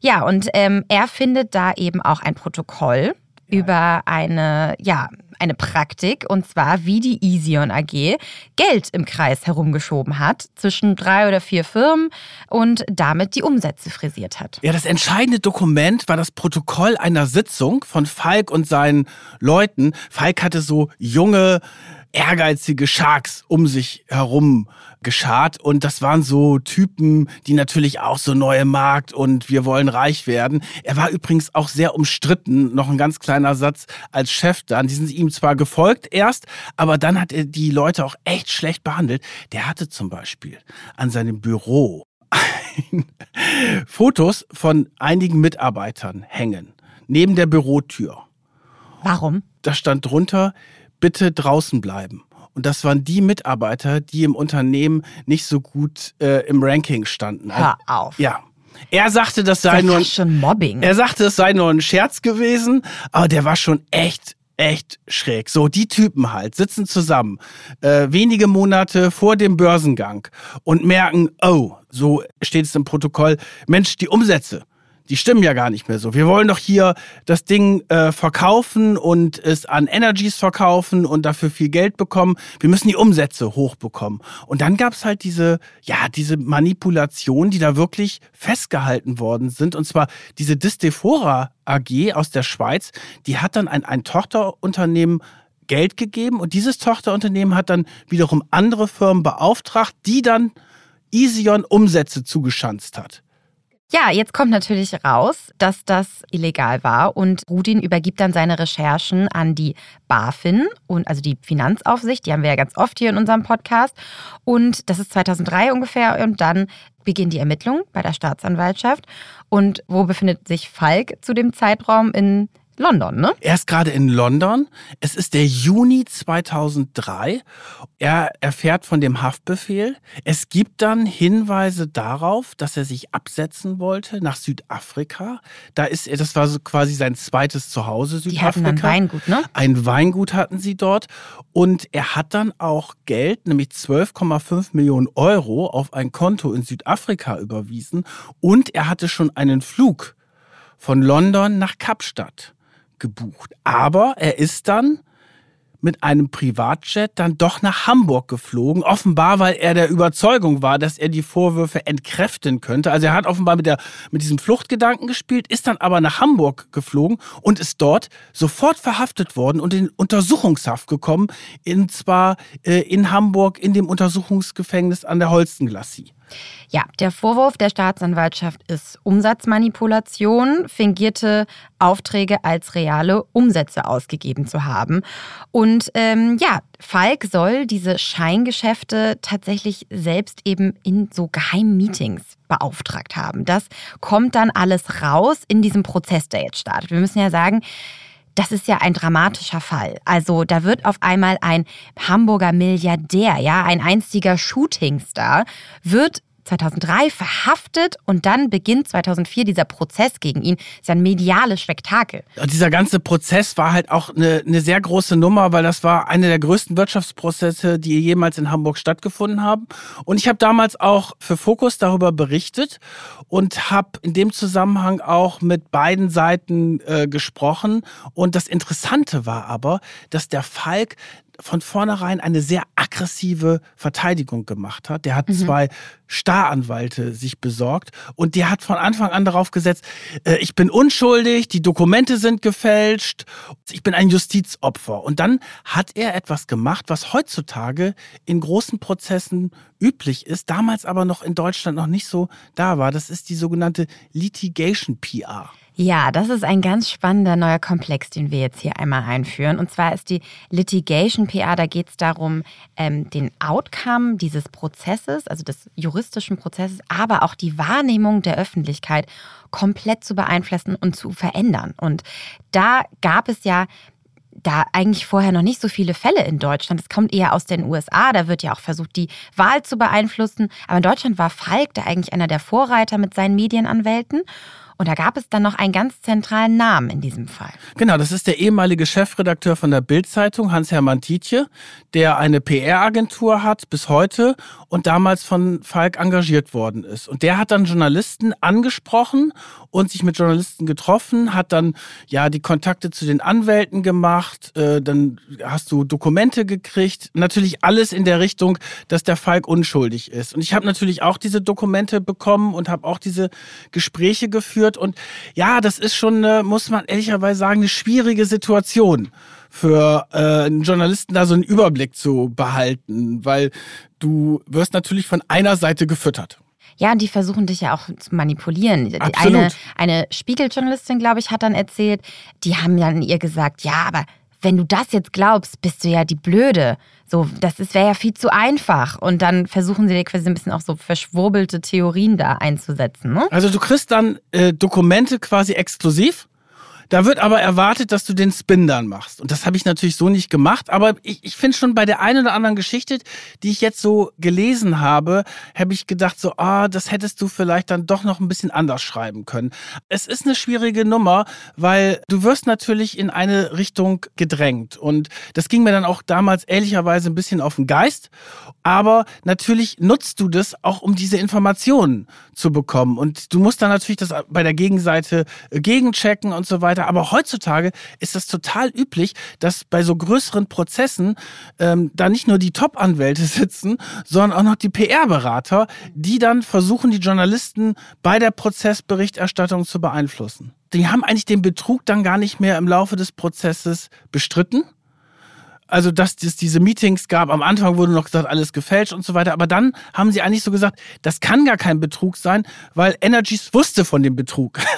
A: Ja, und ähm, er findet da eben auch ein Protokoll ja. über eine, ja, eine Praktik und zwar, wie die Easion AG Geld im Kreis herumgeschoben hat zwischen drei oder vier Firmen und damit die Umsätze frisiert hat.
B: Ja, das entscheidende Dokument war das Protokoll einer Sitzung von Falk und seinen Leuten. Falk hatte so junge ehrgeizige Sharks um sich herum geschart. Und das waren so Typen, die natürlich auch so neue Markt und wir wollen reich werden. Er war übrigens auch sehr umstritten, noch ein ganz kleiner Satz als Chef dann. Die sind ihm zwar gefolgt erst, aber dann hat er die Leute auch echt schlecht behandelt. Der hatte zum Beispiel an seinem Büro (laughs) Fotos von einigen Mitarbeitern hängen neben der Bürotür.
A: Warum?
B: Da stand drunter, bitte draußen bleiben. Und das waren die Mitarbeiter, die im Unternehmen nicht so gut äh, im Ranking standen.
A: Hör auf.
B: Ja. Er sagte, das sei
A: Das
B: nur ein,
A: schon Mobbing.
B: er sagte, es sei nur ein Scherz gewesen, aber der war schon echt, echt schräg. So, die Typen halt sitzen zusammen, äh, wenige Monate vor dem Börsengang und merken, oh, so steht es im Protokoll, Mensch, die Umsätze. Die stimmen ja gar nicht mehr so. Wir wollen doch hier das Ding äh, verkaufen und es an Energies verkaufen und dafür viel Geld bekommen. Wir müssen die Umsätze hochbekommen. Und dann gab's halt diese, ja, diese Manipulation, die da wirklich festgehalten worden sind. Und zwar diese Distefora AG aus der Schweiz, die hat dann ein, ein Tochterunternehmen Geld gegeben und dieses Tochterunternehmen hat dann wiederum andere Firmen beauftragt, die dann Easion Umsätze zugeschanzt hat.
A: Ja, jetzt kommt natürlich raus, dass das illegal war und Rudin übergibt dann seine Recherchen an die BaFin und also die Finanzaufsicht, die haben wir ja ganz oft hier in unserem Podcast. Und das ist 2003 ungefähr und dann beginnen die Ermittlungen bei der Staatsanwaltschaft. Und wo befindet sich Falk zu dem Zeitraum in London, ne?
B: Er ist gerade in London. Es ist der Juni 2003. Er erfährt von dem Haftbefehl. Es gibt dann Hinweise darauf, dass er sich absetzen wollte nach Südafrika. Da ist er, das war so quasi sein zweites Zuhause,
A: Die hatten
B: Südafrika.
A: dann Weingut, ne?
B: Ein Weingut hatten sie dort. Und er hat dann auch Geld, nämlich 12,5 Millionen Euro, auf ein Konto in Südafrika überwiesen. Und er hatte schon einen Flug von London nach Kapstadt gebucht. Aber er ist dann mit einem Privatjet dann doch nach Hamburg geflogen. Offenbar, weil er der Überzeugung war, dass er die Vorwürfe entkräften könnte. Also er hat offenbar mit, der, mit diesem Fluchtgedanken gespielt, ist dann aber nach Hamburg geflogen und ist dort sofort verhaftet worden und in Untersuchungshaft gekommen. In zwar äh, in Hamburg in dem Untersuchungsgefängnis an der Holstenglassie.
A: Ja, der Vorwurf der Staatsanwaltschaft ist Umsatzmanipulation, fingierte Aufträge als reale Umsätze ausgegeben zu haben. Und ähm, ja, Falk soll diese Scheingeschäfte tatsächlich selbst eben in so geheimen Meetings beauftragt haben. Das kommt dann alles raus in diesem Prozess, der jetzt startet. Wir müssen ja sagen, das ist ja ein dramatischer Fall. Also da wird auf einmal ein Hamburger Milliardär, ja, ein einstiger Shootingstar, wird 2003 verhaftet und dann beginnt 2004 dieser Prozess gegen ihn. Das ist ein mediales Spektakel.
B: Und dieser ganze Prozess war halt auch eine, eine sehr große Nummer, weil das war einer der größten Wirtschaftsprozesse, die jemals in Hamburg stattgefunden haben. Und ich habe damals auch für Fokus darüber berichtet und habe in dem Zusammenhang auch mit beiden Seiten äh, gesprochen. Und das Interessante war aber, dass der Falk von vornherein eine sehr aggressive Verteidigung gemacht hat. Der hat zwei Staranwälte sich besorgt und der hat von Anfang an darauf gesetzt, äh, ich bin unschuldig, die Dokumente sind gefälscht, ich bin ein Justizopfer. Und dann hat er etwas gemacht, was heutzutage in großen Prozessen üblich ist, damals aber noch in Deutschland noch nicht so da war. Das ist die sogenannte Litigation PR.
A: Ja, das ist ein ganz spannender neuer Komplex, den wir jetzt hier einmal einführen. Und zwar ist die Litigation PR, da geht es darum, ähm, den Outcome dieses Prozesses, also des juristischen Prozesses, aber auch die Wahrnehmung der Öffentlichkeit komplett zu beeinflussen und zu verändern. Und da gab es ja da eigentlich vorher noch nicht so viele Fälle in Deutschland. Es kommt eher aus den USA. Da wird ja auch versucht, die Wahl zu beeinflussen. Aber in Deutschland war Falk da eigentlich einer der Vorreiter mit seinen Medienanwälten. Und da gab es dann noch einen ganz zentralen Namen in diesem Fall.
B: Genau, das ist der ehemalige Chefredakteur von der Bild-Zeitung, Hans-Hermann Tietje, der eine PR-Agentur hat bis heute und damals von Falk engagiert worden ist. Und der hat dann Journalisten angesprochen und sich mit Journalisten getroffen, hat dann ja die Kontakte zu den Anwälten gemacht, äh, dann hast du Dokumente gekriegt, natürlich alles in der Richtung, dass der Falk unschuldig ist. Und ich habe natürlich auch diese Dokumente bekommen und habe auch diese Gespräche geführt und ja, das ist schon, äh, muss man ehrlicherweise sagen, eine schwierige Situation für äh, einen Journalisten da so einen Überblick zu behalten, weil du wirst natürlich von einer Seite gefüttert.
A: Ja, und die versuchen dich ja auch zu manipulieren.
B: Absolut.
A: Eine, eine Spiegeljournalistin, glaube ich, hat dann erzählt, die haben dann ihr gesagt, ja, aber wenn du das jetzt glaubst, bist du ja die Blöde. So, das wäre ja viel zu einfach. Und dann versuchen sie dir quasi ein bisschen auch so verschwurbelte Theorien da einzusetzen. Ne?
B: Also du kriegst dann äh, Dokumente quasi exklusiv. Da wird aber erwartet, dass du den Spin dann machst. Und das habe ich natürlich so nicht gemacht. Aber ich, ich finde schon bei der einen oder anderen Geschichte, die ich jetzt so gelesen habe, habe ich gedacht, so, ah, das hättest du vielleicht dann doch noch ein bisschen anders schreiben können. Es ist eine schwierige Nummer, weil du wirst natürlich in eine Richtung gedrängt. Und das ging mir dann auch damals ehrlicherweise ein bisschen auf den Geist. Aber natürlich nutzt du das auch, um diese Informationen zu bekommen. Und du musst dann natürlich das bei der Gegenseite gegenchecken und so weiter. Aber heutzutage ist das total üblich, dass bei so größeren Prozessen ähm, da nicht nur die Top-Anwälte (laughs) sitzen, sondern auch noch die PR-Berater, die dann versuchen, die Journalisten bei der Prozessberichterstattung zu beeinflussen. Die haben eigentlich den Betrug dann gar nicht mehr im Laufe des Prozesses bestritten, also dass es diese Meetings gab. Am Anfang wurde noch gesagt, alles gefälscht und so weiter. Aber dann haben sie eigentlich so gesagt, das kann gar kein Betrug sein, weil Energies wusste von dem Betrug. (laughs)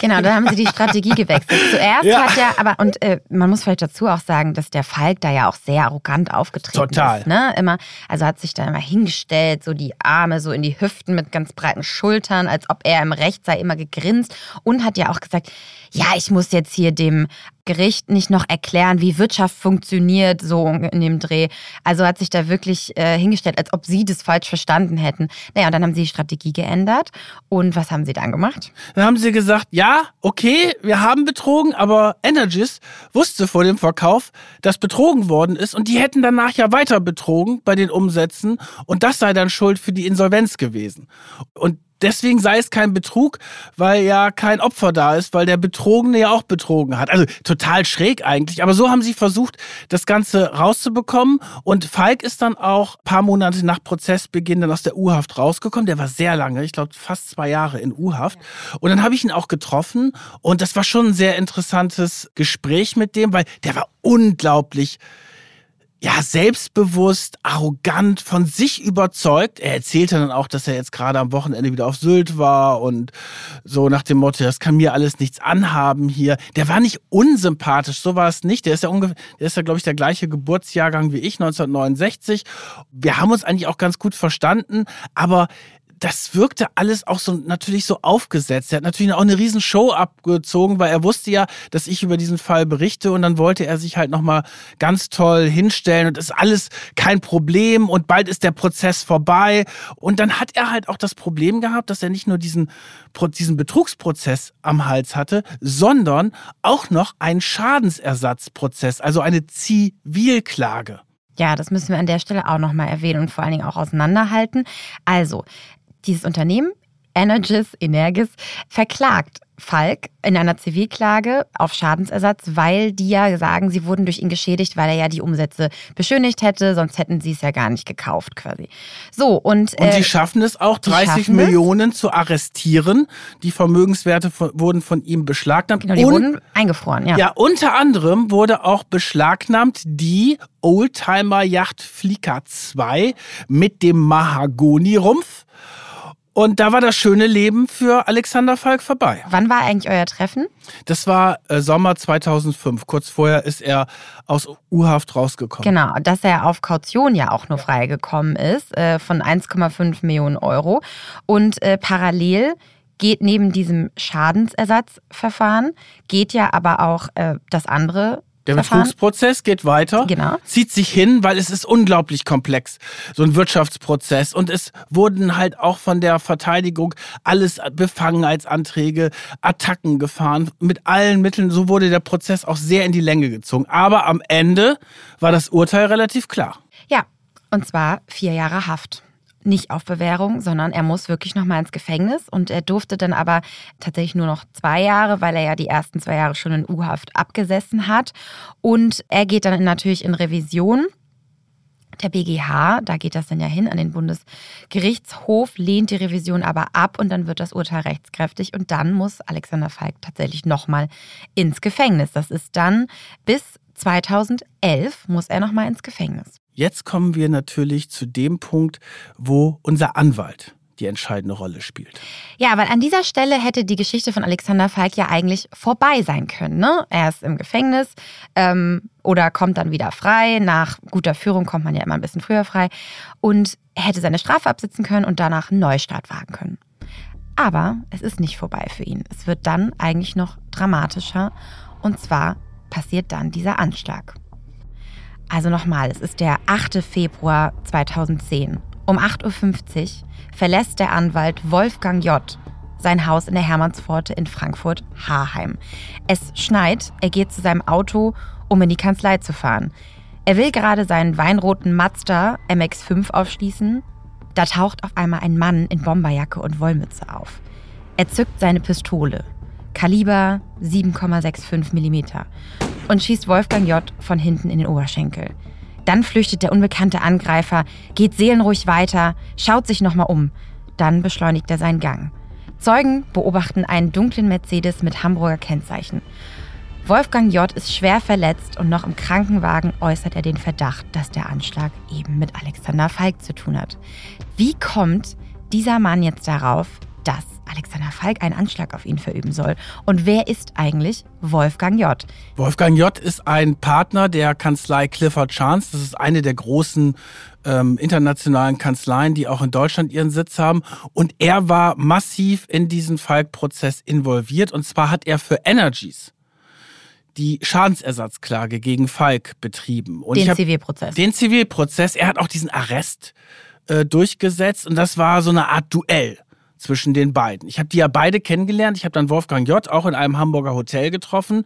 A: Genau, da haben sie die Strategie gewechselt. Zuerst ja. hat ja, aber und äh, man muss vielleicht dazu auch sagen, dass der Falk da ja auch sehr arrogant aufgetreten
B: Total.
A: ist. Ne? Immer, also hat sich da immer hingestellt, so die Arme so in die Hüften mit ganz breiten Schultern, als ob er im Recht sei, immer gegrinst und hat ja auch gesagt, ja, ich muss jetzt hier dem Gericht nicht noch erklären, wie Wirtschaft funktioniert, so in dem Dreh. Also hat sich da wirklich äh, hingestellt, als ob sie das falsch verstanden hätten. Naja, und dann haben sie die Strategie geändert. Und was haben sie dann gemacht?
B: Dann haben sie gesagt, ja, okay, wir haben betrogen, aber Energis wusste vor dem Verkauf, dass betrogen worden ist und die hätten danach ja weiter betrogen bei den Umsätzen und das sei dann Schuld für die Insolvenz gewesen. Und deswegen sei es kein Betrug, weil ja kein Opfer da ist, weil der Betrogene ja auch betrogen hat. Also total schräg eigentlich. Aber so haben sie versucht, das Ganze rauszubekommen. Und Falk ist dann auch ein paar Monate nach Prozessbeginn dann aus der U-Haft rausgekommen. Der war sehr lange, ich glaube fast zwei Jahre in U-Haft. Und dann habe ich ihn auch getroffen. Und das war schon ein sehr interessantes Gespräch mit dem, weil der war unglaublich ja, selbstbewusst, arrogant, von sich überzeugt. Er erzählte dann auch, dass er jetzt gerade am Wochenende wieder auf Sylt war und so nach dem Motto, das kann mir alles nichts anhaben hier. Der war nicht unsympathisch, so war es nicht. Der ist ja ungefähr, der ist ja, glaube ich, der gleiche Geburtsjahrgang wie ich, 1969. Wir haben uns eigentlich auch ganz gut verstanden, aber das wirkte alles auch so natürlich so aufgesetzt. Er hat natürlich auch eine riesen Show abgezogen, weil er wusste ja, dass ich über diesen Fall berichte und dann wollte er sich halt nochmal ganz toll hinstellen und ist alles kein Problem und bald ist der Prozess vorbei. Und dann hat er halt auch das Problem gehabt, dass er nicht nur diesen, diesen Betrugsprozess am Hals hatte, sondern auch noch einen Schadensersatzprozess, also eine Zivilklage.
A: Ja, das müssen wir an der Stelle auch nochmal erwähnen und vor allen Dingen auch auseinanderhalten. Also, dieses Unternehmen, Energis, Energis, verklagt Falk in einer Zivilklage auf Schadensersatz, weil die ja sagen, sie wurden durch ihn geschädigt, weil er ja die Umsätze beschönigt hätte, sonst hätten sie es ja gar nicht gekauft quasi. So und
B: und sie äh, schaffen es auch 30 Millionen es. zu arrestieren. Die Vermögenswerte von, wurden von ihm beschlagnahmt.
A: Genau, die und, wurden eingefroren. Ja.
B: ja, unter anderem wurde auch beschlagnahmt die Oldtimer Yacht Flicker 2 mit dem Mahagoni-Rumpf. Und da war das schöne Leben für Alexander Falk vorbei.
A: Wann war eigentlich euer Treffen?
B: Das war äh, Sommer 2005. Kurz vorher ist er aus U-Haft rausgekommen.
A: Genau, dass er auf Kaution ja auch nur freigekommen ist äh, von 1,5 Millionen Euro. Und äh, parallel geht neben diesem Schadensersatzverfahren, geht ja aber auch äh, das andere
B: der Betrugsprozess geht weiter,
A: genau.
B: zieht sich hin, weil es ist unglaublich komplex, so ein Wirtschaftsprozess. Und es wurden halt auch von der Verteidigung alles Befangenheitsanträge, Attacken gefahren, mit allen Mitteln. So wurde der Prozess auch sehr in die Länge gezogen. Aber am Ende war das Urteil relativ klar.
A: Ja, und zwar vier Jahre Haft nicht auf Bewährung, sondern er muss wirklich noch mal ins Gefängnis und er durfte dann aber tatsächlich nur noch zwei Jahre, weil er ja die ersten zwei Jahre schon in U-Haft abgesessen hat und er geht dann natürlich in Revision. Der BGH, da geht das dann ja hin an den Bundesgerichtshof, lehnt die Revision aber ab und dann wird das Urteil rechtskräftig und dann muss Alexander Falk tatsächlich nochmal ins Gefängnis. Das ist dann bis 2011 muss er nochmal ins Gefängnis.
B: Jetzt kommen wir natürlich zu dem Punkt, wo unser Anwalt die entscheidende Rolle spielt.
A: Ja, weil an dieser Stelle hätte die Geschichte von Alexander Falk ja eigentlich vorbei sein können. Ne? Er ist im Gefängnis ähm, oder kommt dann wieder frei. Nach guter Führung kommt man ja immer ein bisschen früher frei. Und hätte seine Strafe absitzen können und danach einen Neustart wagen können. Aber es ist nicht vorbei für ihn. Es wird dann eigentlich noch dramatischer. Und zwar passiert dann dieser Anschlag. Also nochmal, es ist der 8. Februar 2010. Um 8.50 Uhr verlässt der Anwalt Wolfgang J. sein Haus in der Hermannspforte in Frankfurt-Haarheim. Es schneit, er geht zu seinem Auto, um in die Kanzlei zu fahren. Er will gerade seinen weinroten Mazda MX5 aufschließen. Da taucht auf einmal ein Mann in Bomberjacke und Wollmütze auf. Er zückt seine Pistole, Kaliber 7,65 mm, und schießt Wolfgang J. von hinten in den Oberschenkel. Dann flüchtet der unbekannte Angreifer, geht seelenruhig weiter, schaut sich nochmal um. Dann beschleunigt er seinen Gang. Zeugen beobachten einen dunklen Mercedes mit Hamburger Kennzeichen. Wolfgang J. ist schwer verletzt und noch im Krankenwagen äußert er den Verdacht, dass der Anschlag eben mit Alexander Falk zu tun hat. Wie kommt dieser Mann jetzt darauf, dass Alexander Falk einen Anschlag auf ihn verüben soll? Und wer ist eigentlich Wolfgang J.?
B: Wolfgang J. ist ein Partner der Kanzlei Clifford Chance. Das ist eine der großen ähm, internationalen Kanzleien, die auch in Deutschland ihren Sitz haben. Und er war massiv in diesen Falk-Prozess involviert. Und zwar hat er für Energies die Schadensersatzklage gegen Falk betrieben. Und
A: den Zivilprozess.
B: Den Zivilprozess. Er hat auch diesen Arrest äh, durchgesetzt und das war so eine Art Duell zwischen den beiden. Ich habe die ja beide kennengelernt. Ich habe dann Wolfgang J. auch in einem Hamburger Hotel getroffen.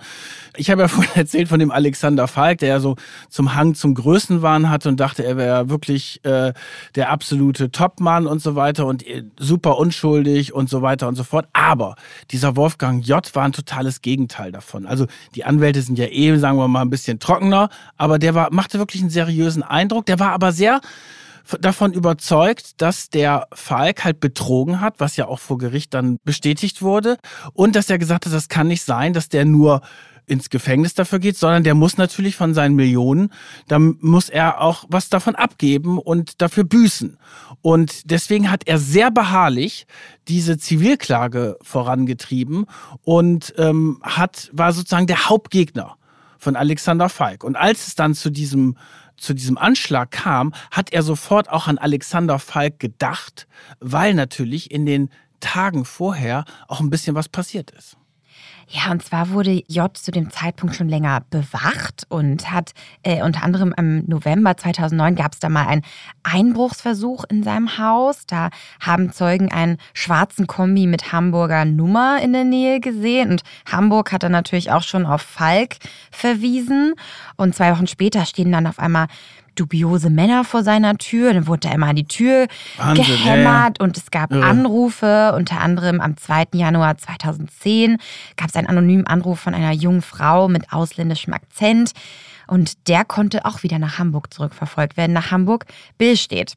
B: Ich habe ja (laughs) vorhin erzählt von dem Alexander Falk, der ja so zum Hang zum Größenwahn hatte und dachte, er wäre wirklich äh, der absolute Topmann und so weiter und äh, super unschuldig und so weiter und so fort. Aber dieser Wolfgang J. war ein totales Gegenteil davon. Also die Anwälte sind ja eh, sagen wir mal, ein bisschen trockener, aber der war, machte wirklich einen seriösen Eindruck. Der war aber sehr davon überzeugt, dass der Falk halt betrogen hat, was ja auch vor Gericht dann bestätigt wurde. Und dass er gesagt hat, das kann nicht sein, dass der nur ins Gefängnis dafür geht, sondern der muss natürlich von seinen Millionen, da muss er auch was davon abgeben und dafür büßen. Und deswegen hat er sehr beharrlich diese Zivilklage vorangetrieben und ähm, hat, war sozusagen der Hauptgegner von Alexander Falk. Und als es dann zu diesem zu diesem Anschlag kam, hat er sofort auch an Alexander Falk gedacht, weil natürlich in den Tagen vorher auch ein bisschen was passiert ist.
A: Ja, und zwar wurde J zu dem Zeitpunkt schon länger bewacht und hat äh, unter anderem im November 2009 gab es da mal einen Einbruchsversuch in seinem Haus. Da haben Zeugen einen schwarzen Kombi mit Hamburger Nummer in der Nähe gesehen und Hamburg hat dann natürlich auch schon auf Falk verwiesen. Und zwei Wochen später stehen dann auf einmal dubiose Männer vor seiner Tür. Dann wurde er immer an die Tür Wahnsinn, gehämmert ja. und es gab ja. Anrufe. Unter anderem am 2. Januar 2010 gab es einen anonymen Anruf von einer jungen Frau mit ausländischem Akzent. Und der konnte auch wieder nach Hamburg zurückverfolgt werden, nach Hamburg-Billstedt.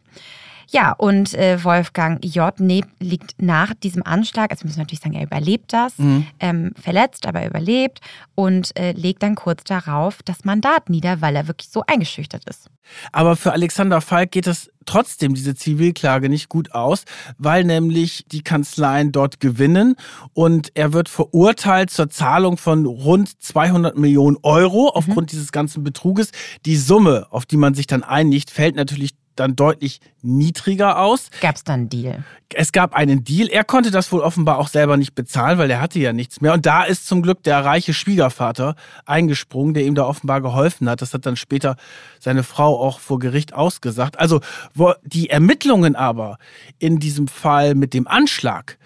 A: Ja, und äh, Wolfgang J. liegt nach diesem Anschlag, also wir müssen natürlich sagen, er überlebt das, mhm. ähm, verletzt, aber überlebt und äh, legt dann kurz darauf das Mandat nieder, weil er wirklich so eingeschüchtert ist.
B: Aber für Alexander Falk geht es trotzdem diese Zivilklage nicht gut aus, weil nämlich die Kanzleien dort gewinnen und er wird verurteilt zur Zahlung von rund 200 Millionen Euro aufgrund mhm. dieses ganzen Betruges. Die Summe, auf die man sich dann einigt, fällt natürlich dann deutlich niedriger aus.
A: Gab es dann einen Deal?
B: Es gab einen Deal. Er konnte das wohl offenbar auch selber nicht bezahlen, weil er hatte ja nichts mehr. Und da ist zum Glück der reiche Schwiegervater eingesprungen, der ihm da offenbar geholfen hat. Das hat dann später seine Frau auch vor Gericht ausgesagt. Also die Ermittlungen aber in diesem Fall mit dem Anschlag,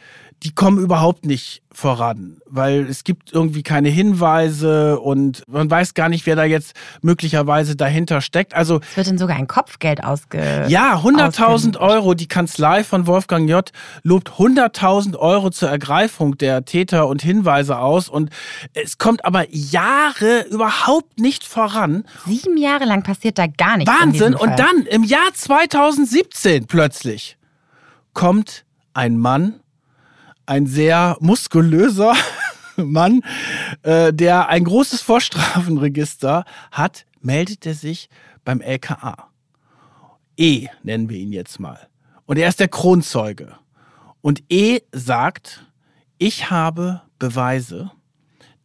B: die kommen überhaupt nicht voran, weil es gibt irgendwie keine Hinweise und man weiß gar nicht, wer da jetzt möglicherweise dahinter steckt. Also
A: es wird dann sogar ein Kopfgeld ausge
B: Ja, 100.000 Euro. Die Kanzlei von Wolfgang J. lobt 100.000 Euro zur Ergreifung der Täter und Hinweise aus und es kommt aber Jahre überhaupt nicht voran.
A: Sieben Jahre lang passiert da gar nichts.
B: Wahnsinn! Und dann im Jahr 2017 plötzlich kommt ein Mann ein sehr muskulöser (laughs) Mann, äh, der ein großes Vorstrafenregister hat, meldet er sich beim LKA. E nennen wir ihn jetzt mal. Und er ist der Kronzeuge. Und E sagt, ich habe Beweise,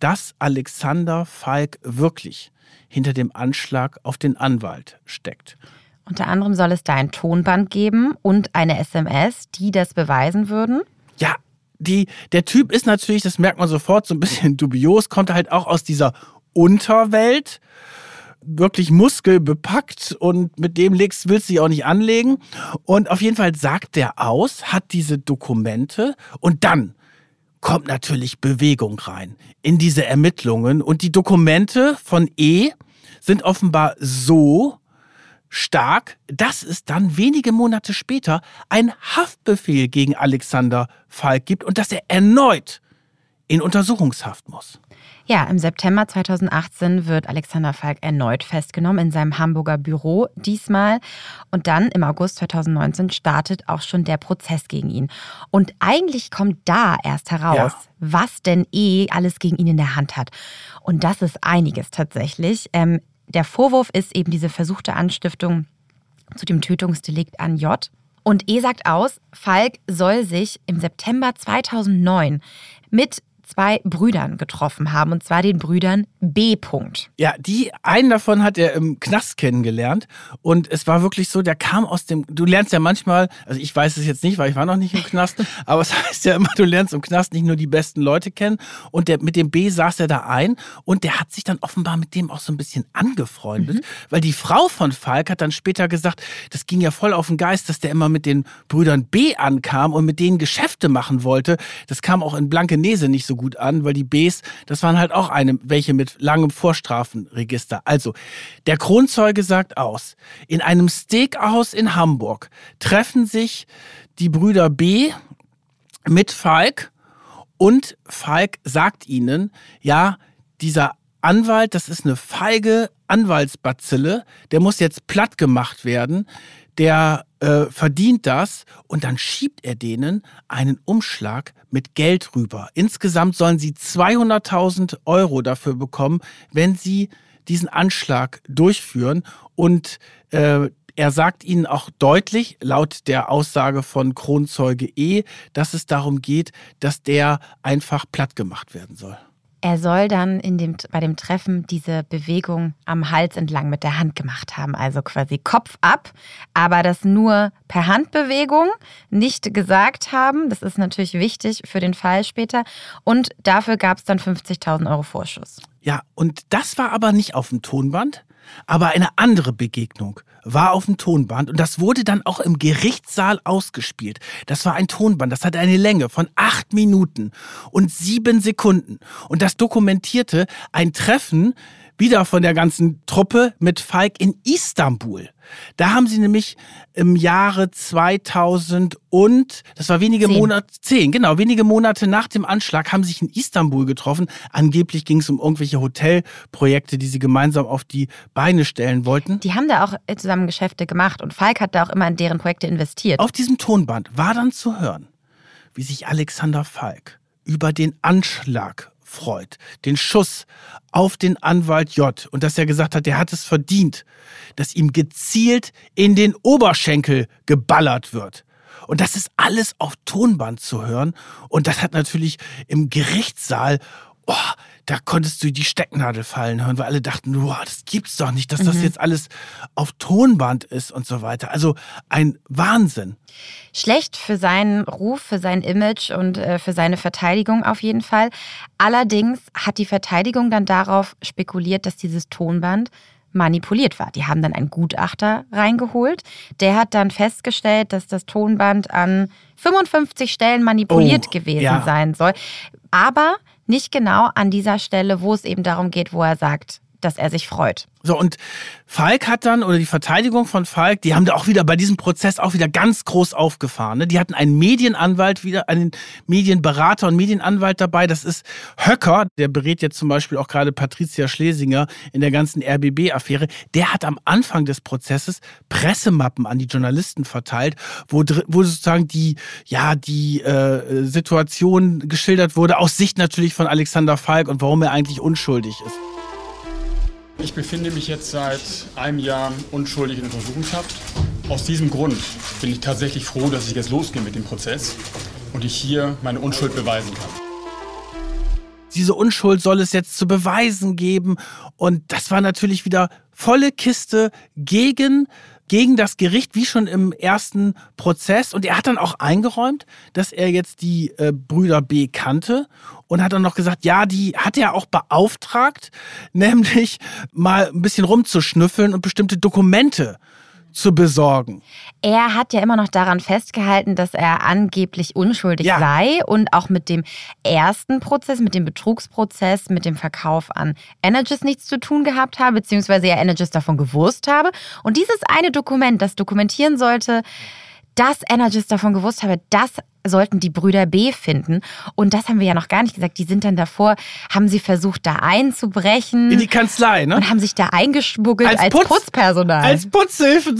B: dass Alexander Falk wirklich hinter dem Anschlag auf den Anwalt steckt.
A: Unter anderem soll es da ein Tonband geben und eine SMS, die das beweisen würden.
B: Ja, die, der Typ ist natürlich, das merkt man sofort, so ein bisschen (laughs) dubios, kommt halt auch aus dieser Unterwelt wirklich muskelbepackt und mit dem legst, willst du dich auch nicht anlegen. Und auf jeden Fall sagt der aus, hat diese Dokumente und dann kommt natürlich Bewegung rein in diese Ermittlungen. Und die Dokumente von E sind offenbar so stark, dass es dann wenige Monate später ein Haftbefehl gegen Alexander Falk gibt und dass er erneut in Untersuchungshaft muss.
A: Ja, im September 2018 wird Alexander Falk erneut festgenommen in seinem Hamburger Büro diesmal. Und dann im August 2019 startet auch schon der Prozess gegen ihn. Und eigentlich kommt da erst heraus, ja. was denn eh alles gegen ihn in der Hand hat. Und das ist einiges tatsächlich. Ähm, der Vorwurf ist eben diese versuchte Anstiftung zu dem Tötungsdelikt an J. Und E sagt aus, Falk soll sich im September 2009 mit zwei Brüdern getroffen haben, und zwar den Brüdern B. -Punkt.
B: Ja, die einen davon hat er im Knast kennengelernt und es war wirklich so, der kam aus dem, du lernst ja manchmal, also ich weiß es jetzt nicht, weil ich war noch nicht im Knast, (laughs) aber es heißt ja immer, du lernst im Knast nicht nur die besten Leute kennen und der, mit dem B saß er da ein und der hat sich dann offenbar mit dem auch so ein bisschen angefreundet, mhm. weil die Frau von Falk hat dann später gesagt, das ging ja voll auf den Geist, dass der immer mit den Brüdern B ankam und mit denen Geschäfte machen wollte. Das kam auch in Blankenese nicht so gut an, weil die Bs, das waren halt auch eine, welche mit langem Vorstrafenregister. Also, der Kronzeuge sagt aus, in einem Steakhouse in Hamburg treffen sich die Brüder B mit Falk und Falk sagt ihnen, ja, dieser Anwalt, das ist eine feige Anwaltsbazille, der muss jetzt platt gemacht werden der äh, verdient das und dann schiebt er denen einen Umschlag mit Geld rüber. Insgesamt sollen sie 200.000 Euro dafür bekommen, wenn sie diesen Anschlag durchführen und äh, er sagt ihnen auch deutlich, laut der Aussage von Kronzeuge E, dass es darum geht, dass der einfach platt gemacht werden soll.
A: Er soll dann in dem, bei dem Treffen diese Bewegung am Hals entlang mit der Hand gemacht haben, also quasi Kopf ab, aber das nur per Handbewegung nicht gesagt haben. Das ist natürlich wichtig für den Fall später. Und dafür gab es dann 50.000 Euro Vorschuss.
B: Ja, und das war aber nicht auf dem Tonband, aber eine andere Begegnung war auf dem Tonband und das wurde dann auch im Gerichtssaal ausgespielt. Das war ein Tonband, das hatte eine Länge von acht Minuten und sieben Sekunden. Und das dokumentierte ein Treffen wieder von der ganzen Truppe mit Falk in Istanbul. Da haben sie nämlich im Jahre 2000 und, das war wenige Monate, zehn, genau, wenige Monate nach dem Anschlag haben sich in Istanbul getroffen. Angeblich ging es um irgendwelche Hotelprojekte, die sie gemeinsam auf die Beine stellen wollten.
A: Die haben da auch zusammen Geschäfte gemacht und Falk hat da auch immer in deren Projekte investiert.
B: Auf diesem Tonband war dann zu hören, wie sich Alexander Falk über den Anschlag freut, den Schuss auf den Anwalt J und dass er gesagt hat, der hat es verdient, dass ihm gezielt in den Oberschenkel geballert wird. Und das ist alles auf Tonband zu hören. Und das hat natürlich im Gerichtssaal oh, da konntest du die Stecknadel fallen hören, weil alle dachten, wow, das gibt's doch nicht, dass mhm. das jetzt alles auf Tonband ist und so weiter. Also ein Wahnsinn.
A: Schlecht für seinen Ruf, für sein Image und äh, für seine Verteidigung auf jeden Fall. Allerdings hat die Verteidigung dann darauf spekuliert, dass dieses Tonband manipuliert war. Die haben dann einen Gutachter reingeholt. Der hat dann festgestellt, dass das Tonband an 55 Stellen manipuliert oh, gewesen ja. sein soll. Aber nicht genau an dieser Stelle, wo es eben darum geht, wo er sagt, dass er sich freut.
B: So, und Falk hat dann, oder die Verteidigung von Falk, die haben da auch wieder bei diesem Prozess auch wieder ganz groß aufgefahren. Ne? Die hatten einen Medienanwalt wieder, einen Medienberater und Medienanwalt dabei. Das ist Höcker, der berät jetzt zum Beispiel auch gerade Patricia Schlesinger in der ganzen RBB-Affäre. Der hat am Anfang des Prozesses Pressemappen an die Journalisten verteilt, wo, wo sozusagen die, ja, die äh, Situation geschildert wurde, aus Sicht natürlich von Alexander Falk und warum er eigentlich unschuldig ist.
F: Ich befinde mich jetzt seit einem Jahr unschuldig in Untersuchungshaft. Aus diesem Grund bin ich tatsächlich froh, dass ich jetzt losgehe mit dem Prozess und ich hier meine Unschuld beweisen kann.
B: Diese Unschuld soll es jetzt zu beweisen geben. Und das war natürlich wieder volle Kiste gegen gegen das Gericht, wie schon im ersten Prozess. Und er hat dann auch eingeräumt, dass er jetzt die äh, Brüder B kannte und hat dann noch gesagt, ja, die hat er auch beauftragt, (laughs) nämlich mal ein bisschen rumzuschnüffeln und bestimmte Dokumente zu besorgen.
A: Er hat ja immer noch daran festgehalten, dass er angeblich unschuldig
B: Ja.
A: sei und auch mit dem ersten Prozess, mit dem Betrugsprozess, mit dem Verkauf an Energies nichts zu tun gehabt habe, beziehungsweise er Energies davon gewusst habe. Und dieses eine Dokument, das dokumentieren sollte, dass Energies davon gewusst habe, das sollten die Brüder B finden. Und das haben wir ja noch gar nicht gesagt. Die sind dann davor, haben sie versucht, da einzubrechen
B: In die Kanzlei, ne?
A: und haben sich da eingeschmuggelt als,
B: Putz-
A: Putzpersonal.
B: Als Putzhilfen.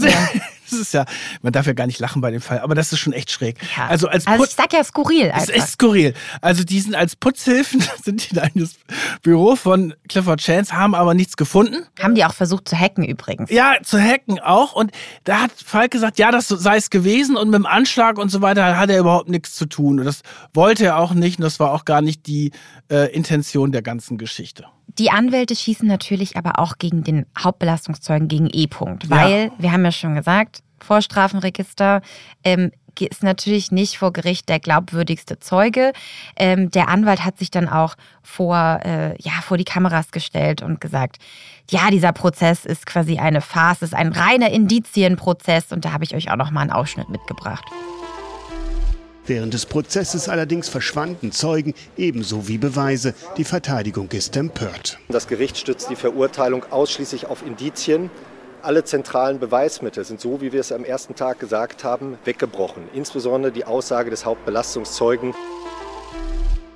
B: Das ist ja, man darf ja gar nicht lachen bei dem Fall, aber das ist schon echt schräg.
A: Ja.
B: Also als
A: also ich sag ja skurril einfach.
B: ist echt skurril. Also die sind als Putzhilfen, (laughs) sind die da in das Büro von Clifford Chance, haben aber nichts gefunden.
A: Haben die auch versucht zu hacken übrigens.
B: Ja, zu hacken auch. Und da hat Falk gesagt, ja, das sei es gewesen. Und mit dem Anschlag und so weiter hat er überhaupt nichts zu tun. Und das wollte er auch nicht. Und das war auch gar nicht die äh, Intention der ganzen Geschichte.
A: Die Anwälte schießen natürlich aber auch gegen den Hauptbelastungszeugen, gegen E-Punkt. Weil, wir haben ja schon gesagt, Vorstrafenregister ähm, ist natürlich nicht vor Gericht der glaubwürdigste Zeuge. Ähm, der Anwalt hat sich dann auch vor, äh, ja, vor die Kameras gestellt und gesagt, ja, dieser Prozess ist quasi eine Farce, ist ein reiner Indizienprozess. Und da habe ich euch auch noch mal einen Ausschnitt mitgebracht.
G: Während des Prozesses allerdings verschwanden Zeugen ebenso wie Beweise. Die Verteidigung ist empört.
H: Das Gericht stützt die Verurteilung ausschließlich auf Indizien. Alle zentralen Beweismittel sind so, wie wir es am ersten Tag gesagt haben, weggebrochen. Insbesondere die Aussage des Hauptbelastungszeugen.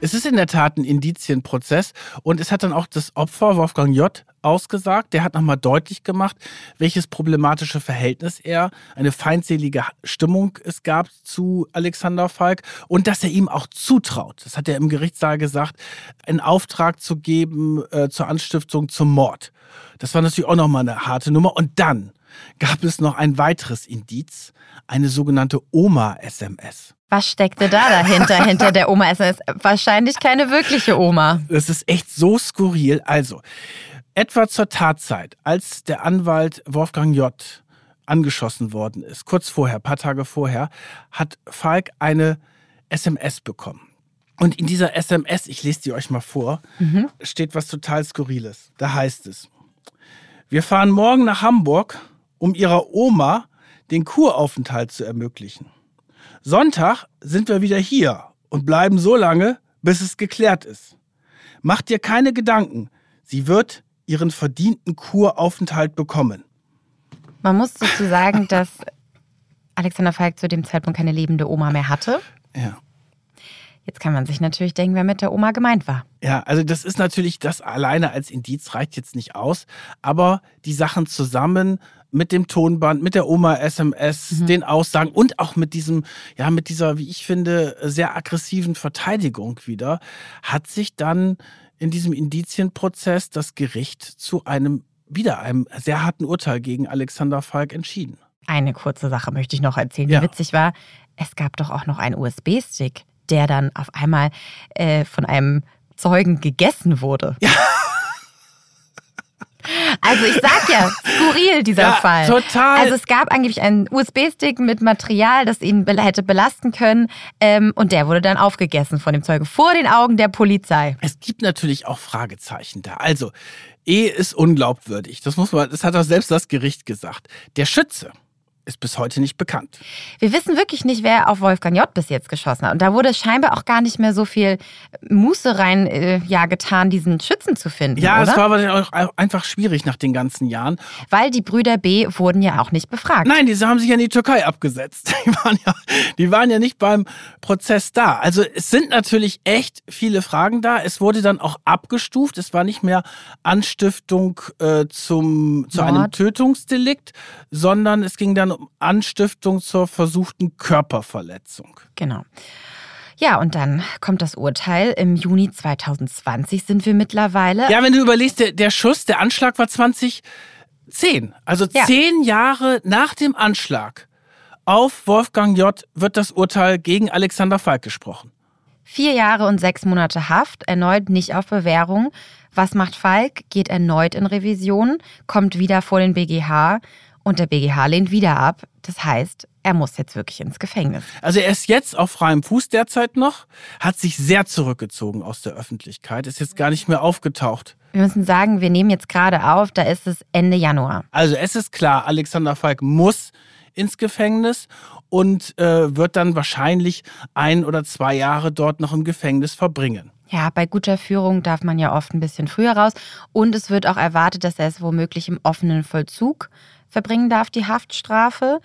B: Es ist in der Tat ein Indizienprozess und es hat dann auch das Opfer Wolfgang J. ausgesagt. Der hat nochmal deutlich gemacht, welches problematische Verhältnis er, eine feindselige Stimmung es gab zu Alexander Falk und dass er ihm auch zutraut, das hat er im Gerichtssaal gesagt, einen Auftrag zu geben äh, zur Anstiftung zum Mord. Das war natürlich auch nochmal eine harte Nummer. Und dann gab es noch ein weiteres Indiz, eine sogenannte Oma-SMS.
A: Was steckte da dahinter, hinter der Oma? Es ist wahrscheinlich keine wirkliche Oma.
B: Das ist echt so skurril. Also, etwa zur Tatzeit, als der Anwalt Wolfgang J. angeschossen worden ist, kurz vorher, paar Tage vorher, hat Falk eine SMS bekommen. Und in dieser SMS, ich lese die euch mal vor, steht was total Skurriles. Da heißt es, wir fahren morgen nach Hamburg, um ihrer Oma den Kuraufenthalt zu ermöglichen. Sonntag sind wir wieder hier und bleiben so lange, bis es geklärt ist. Mach dir keine Gedanken, sie wird ihren verdienten Kuraufenthalt bekommen.
A: Man muss dazu sagen, dass Alexander Falk zu dem Zeitpunkt keine lebende Oma mehr hatte.
B: Ja.
A: Jetzt kann man sich natürlich denken, wer mit der Oma gemeint war.
B: Ja, also das ist natürlich, das alleine als Indiz reicht jetzt nicht aus, aber die Sachen zusammen mit dem Tonband, mit der Oma-SMS, den Aussagen und auch mit diesem, ja, mit dieser, wie ich finde, sehr aggressiven Verteidigung wieder, hat sich dann in diesem Indizienprozess das Gericht zu einem, wieder einem sehr harten Urteil gegen Alexander Falk entschieden.
A: Eine kurze Sache möchte ich noch erzählen, die
B: Ja.
A: witzig war. Es gab doch auch noch einen USB-Stick, der dann auf einmal äh, von einem Zeugen gegessen wurde. Also ich sag ja, skurril dieser
B: Ja,
A: Fall.
B: total.
A: Also es gab angeblich einen USB-Stick mit Material, das ihn hätte belasten können. Ähm, und der wurde dann aufgegessen von dem Zeugen vor den Augen der Polizei.
B: Es gibt natürlich auch Fragezeichen da. Also, Ehe ist unglaubwürdig. Das muss man, das hat auch selbst das Gericht gesagt. Der Schütze ist bis heute nicht bekannt.
A: Wir wissen wirklich nicht, wer auf Wolfgang J. bis jetzt geschossen hat. Und da wurde scheinbar auch gar nicht mehr so viel Muße rein äh, ja, getan, diesen Schützen zu finden.
B: Ja,
A: oder?
B: es war aber auch einfach schwierig nach den ganzen Jahren.
A: Weil die Brüder B wurden ja auch nicht befragt.
B: Nein, diese haben sich ja in die Türkei abgesetzt. (laughs) Die waren ja, die waren ja nicht beim Prozess da. Also es sind natürlich echt viele Fragen da. Es wurde dann auch abgestuft. Es war nicht mehr Anstiftung äh, zum, zu einem
A: Mord.
B: Tötungsdelikt, sondern es ging dann um Anstiftung zur versuchten Körperverletzung.
A: Genau. Ja, und dann kommt das Urteil. Im Juni 2020 sind wir mittlerweile.
B: Ja, wenn du überlegst, der, der Schuss, der Anschlag war 2010. Also
A: Ja.
B: zehn Jahre nach dem Anschlag auf Wolfgang J. wird das Urteil gegen Alexander Falk gesprochen.
A: Vier Jahre und sechs Monate Haft, erneut nicht auf Bewährung. Was macht Falk? Geht erneut in Revision, kommt wieder vor den BGH Und der BGH lehnt wieder ab. Das heißt, er muss jetzt wirklich ins Gefängnis.
B: Also er ist jetzt auf freiem Fuß derzeit noch, hat sich sehr zurückgezogen aus der Öffentlichkeit, ist jetzt gar nicht mehr aufgetaucht.
A: Wir müssen sagen, wir nehmen jetzt gerade auf, da ist es Ende Januar.
B: Also es ist klar, Alexander Falk muss ins Gefängnis und äh, wird dann wahrscheinlich ein oder zwei Jahre dort noch im Gefängnis verbringen.
A: Ja, bei guter Führung darf man ja oft ein bisschen früher raus. Und es wird auch erwartet, dass er es womöglich im offenen Vollzug verbringen darf, die Haftstrafe.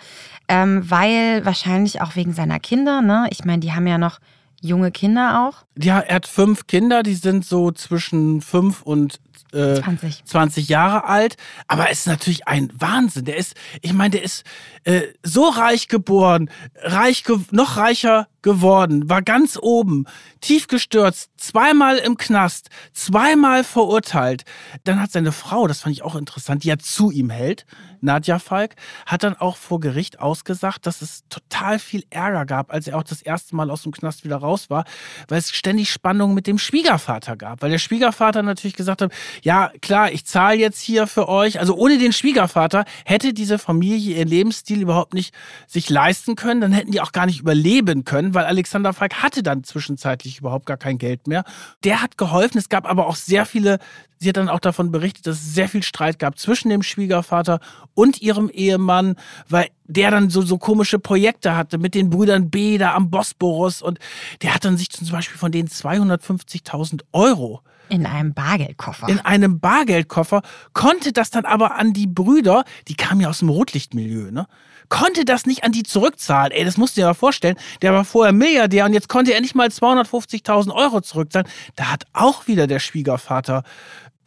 A: Ähm, weil wahrscheinlich auch wegen seiner Kinder, ne? Ich meine, die haben ja noch junge Kinder auch.
B: Ja, er hat fünf Kinder, die sind so zwischen fünf und äh,
A: 20.
B: 20 Jahre alt. Aber es ist natürlich ein Wahnsinn. Der ist, ich meine, der ist äh, so reich geboren, reich ge noch reicher geworden, war ganz oben, tief gestürzt, zweimal im Knast, zweimal verurteilt. Dann hat seine Frau, das fand ich auch interessant, die ja zu ihm hält, Nadja Falk, hat dann auch vor Gericht ausgesagt, dass es total viel Ärger gab, als er auch das erste Mal aus dem Knast wieder raus war, weil es ständig Spannungen mit dem Schwiegervater gab. Weil der Schwiegervater natürlich gesagt hat, ja klar, ich zahle jetzt hier für euch. Also ohne den Schwiegervater hätte diese Familie ihren Lebensstil überhaupt nicht sich leisten können. Dann hätten die auch gar nicht überleben können, weil Alexander Falk hatte dann zwischenzeitlich überhaupt gar kein Geld mehr. Der hat geholfen. Es gab aber auch sehr viele, sie hat dann auch davon berichtet, dass es sehr viel Streit gab zwischen dem Schwiegervater und ihrem Ehemann, weil der dann so, so komische Projekte hatte mit den Brüdern B da am Bosporus und der hat dann sich zum Beispiel von den 250.000 Euro
A: In einem Bargeldkoffer.
B: in einem Bargeldkoffer, konnte das dann aber an die Brüder, die kamen ja aus dem Rotlichtmilieu, ne? Konnte das nicht an die zurückzahlen. Ey, das musst du dir mal vorstellen. Der war vorher Milliardär und jetzt konnte er nicht mal 250.000 Euro zurückzahlen. Da hat auch wieder der Schwiegervater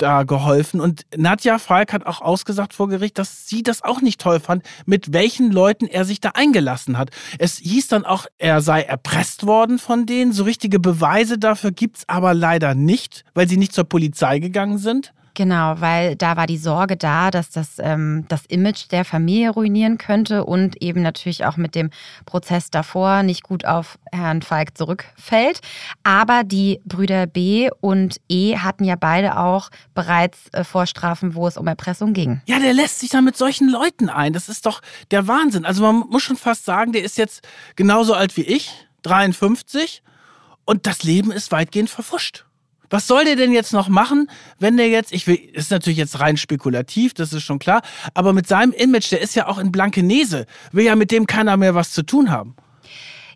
B: da geholfen. Und Nadja Falk hat auch ausgesagt vor Gericht, dass sie das auch nicht toll fand, mit welchen Leuten er sich da eingelassen hat. Es hieß dann auch, er sei erpresst worden von denen. So richtige Beweise dafür gibt's aber leider nicht, weil sie nicht zur Polizei gegangen sind.
A: Genau, weil da war die Sorge da, dass das ähm, das Image der Familie ruinieren könnte und eben natürlich auch mit dem Prozess davor nicht gut auf Herrn Falk zurückfällt. Aber die Brüder B und E hatten ja beide auch bereits äh, Vorstrafen, wo es um Erpressung ging.
B: Ja, der lässt sich dann mit solchen Leuten ein. Das ist doch der Wahnsinn. Also man muss schon fast sagen, der ist jetzt genauso alt wie ich, 53, und das Leben ist weitgehend verfuscht. Was soll der denn jetzt noch machen, wenn der jetzt, ich will, ist natürlich jetzt rein spekulativ, das ist schon klar, aber mit seinem Image, der ist ja auch in Blankenese, will ja mit dem keiner mehr was zu tun haben.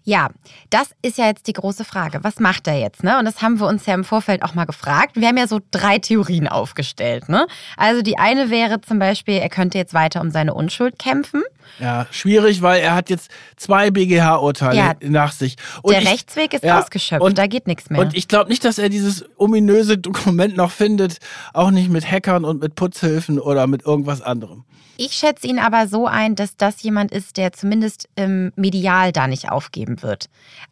A: Ja, das ist ja jetzt die große Frage. Was macht er jetzt? Ne? Und das haben wir uns ja im Vorfeld auch mal gefragt. Wir haben ja so drei Theorien aufgestellt. Ne? Also die eine wäre zum Beispiel, er könnte jetzt weiter um seine Unschuld kämpfen.
B: Ja, schwierig, weil er hat jetzt zwei BGH-Urteile
A: Ja.
B: nach sich. Und
A: Der
B: ich-
A: Rechtsweg ist
B: ja,
A: ausgeschöpft,
B: und-
A: da geht nichts mehr.
B: Und ich glaube nicht, dass er dieses ominöse Dokument noch findet, auch nicht mit Hackern und mit Putzhilfen oder mit irgendwas anderem.
A: Ich schätze ihn aber so ein, dass das jemand ist, der zumindest ähm, medial da nicht aufgeben wird.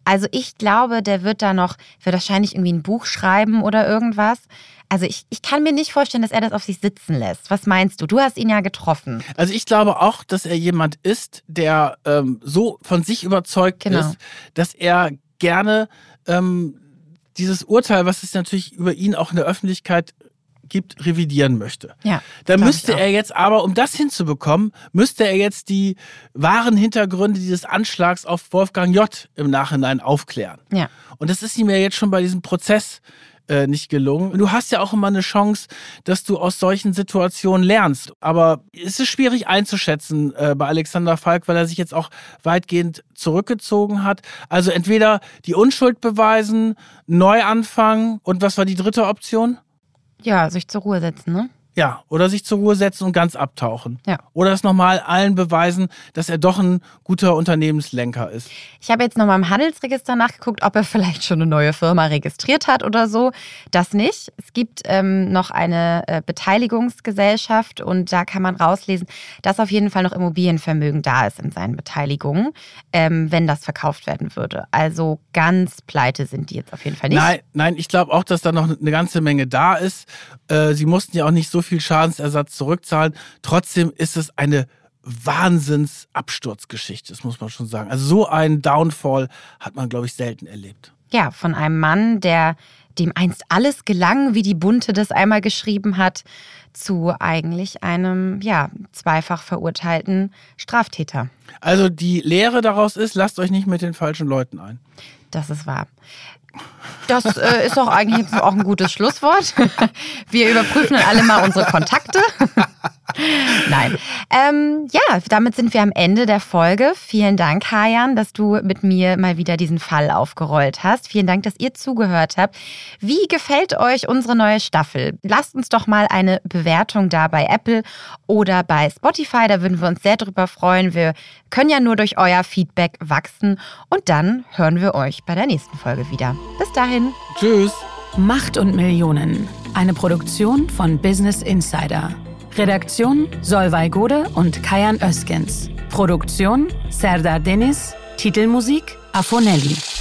A: Also ich glaube, der wird da noch, wird wahrscheinlich irgendwie ein Buch schreiben oder irgendwas. Also ich, ich kann mir nicht vorstellen, dass er das auf sich sitzen lässt. Was meinst du? Du hast ihn ja getroffen.
B: Also ich glaube auch, dass er jemand ist, der ähm, so von sich überzeugt
A: Genau.
B: ist, dass er gerne ähm, dieses Urteil, was es natürlich über ihn auch in der Öffentlichkeit gibt, revidieren möchte.
A: Ja.
B: Da
A: glaub
B: müsste er jetzt aber, um das hinzubekommen, müsste er jetzt die wahren Hintergründe dieses Anschlags auf Wolfgang J. im Nachhinein aufklären.
A: Ja.
B: Und das ist ihm ja jetzt schon bei diesem Prozess äh, nicht gelungen. Du hast ja auch immer eine Chance, dass du aus solchen Situationen lernst. Aber es ist schwierig einzuschätzen äh, bei Alexander Falk, weil er sich jetzt auch weitgehend zurückgezogen hat. Also entweder die Unschuld beweisen, neu anfangen und was war die dritte Option?
A: Ja, sich zur Ruhe setzen, ne?
B: Ja, oder sich zur Ruhe setzen und ganz abtauchen.
A: Ja.
B: Oder es nochmal allen beweisen, dass er doch ein guter Unternehmenslenker ist.
A: Ich habe jetzt nochmal im Handelsregister nachgeguckt, ob er vielleicht schon eine neue Firma registriert hat oder so. Das nicht. Es gibt ähm, noch eine äh, Beteiligungsgesellschaft und da kann man rauslesen, dass auf jeden Fall noch Immobilienvermögen da ist in seinen Beteiligungen, ähm, wenn das verkauft werden würde. Also ganz pleite sind die jetzt auf jeden Fall nicht.
B: Nein, nein, ich glaube auch, dass da noch eine ganze Menge da ist. Äh, sie mussten ja auch nicht so viel Schadensersatz zurückzahlen. Trotzdem ist es eine Wahnsinns-Absturzgeschichte, das muss man schon sagen. Also so einen Downfall hat man, glaube ich, selten erlebt.
A: Ja, von einem Mann, der dem einst alles gelang, wie die Bunte das einmal geschrieben hat, zu eigentlich einem, ja, zweifach verurteilten Straftäter.
B: Also die Lehre daraus ist, lasst euch nicht mit den falschen Leuten ein.
A: Das ist wahr. Das äh, ist doch eigentlich auch ein gutes Schlusswort. Wir überprüfen dann alle mal unsere Kontakte. (laughs) Nein. Ähm, ja, damit sind wir am Ende der Folge. Vielen Dank, Hajan, dass du mit mir mal wieder diesen Fall aufgerollt hast. Vielen Dank, dass ihr zugehört habt. Wie gefällt euch unsere neue Staffel? Lasst uns doch mal eine Bewertung da bei Apple oder bei Spotify. Da würden wir uns sehr drüber freuen. Wir können ja nur durch euer Feedback wachsen. Und dann hören wir euch bei der nächsten Folge wieder. Bis dahin.
B: Tschüss.
C: Macht und Millionen. Eine Produktion von Business Insider. Redaktion Solvay Gode und Kajan Öskens. Produktion Serdar Deniz. Titelmusik Afonelli.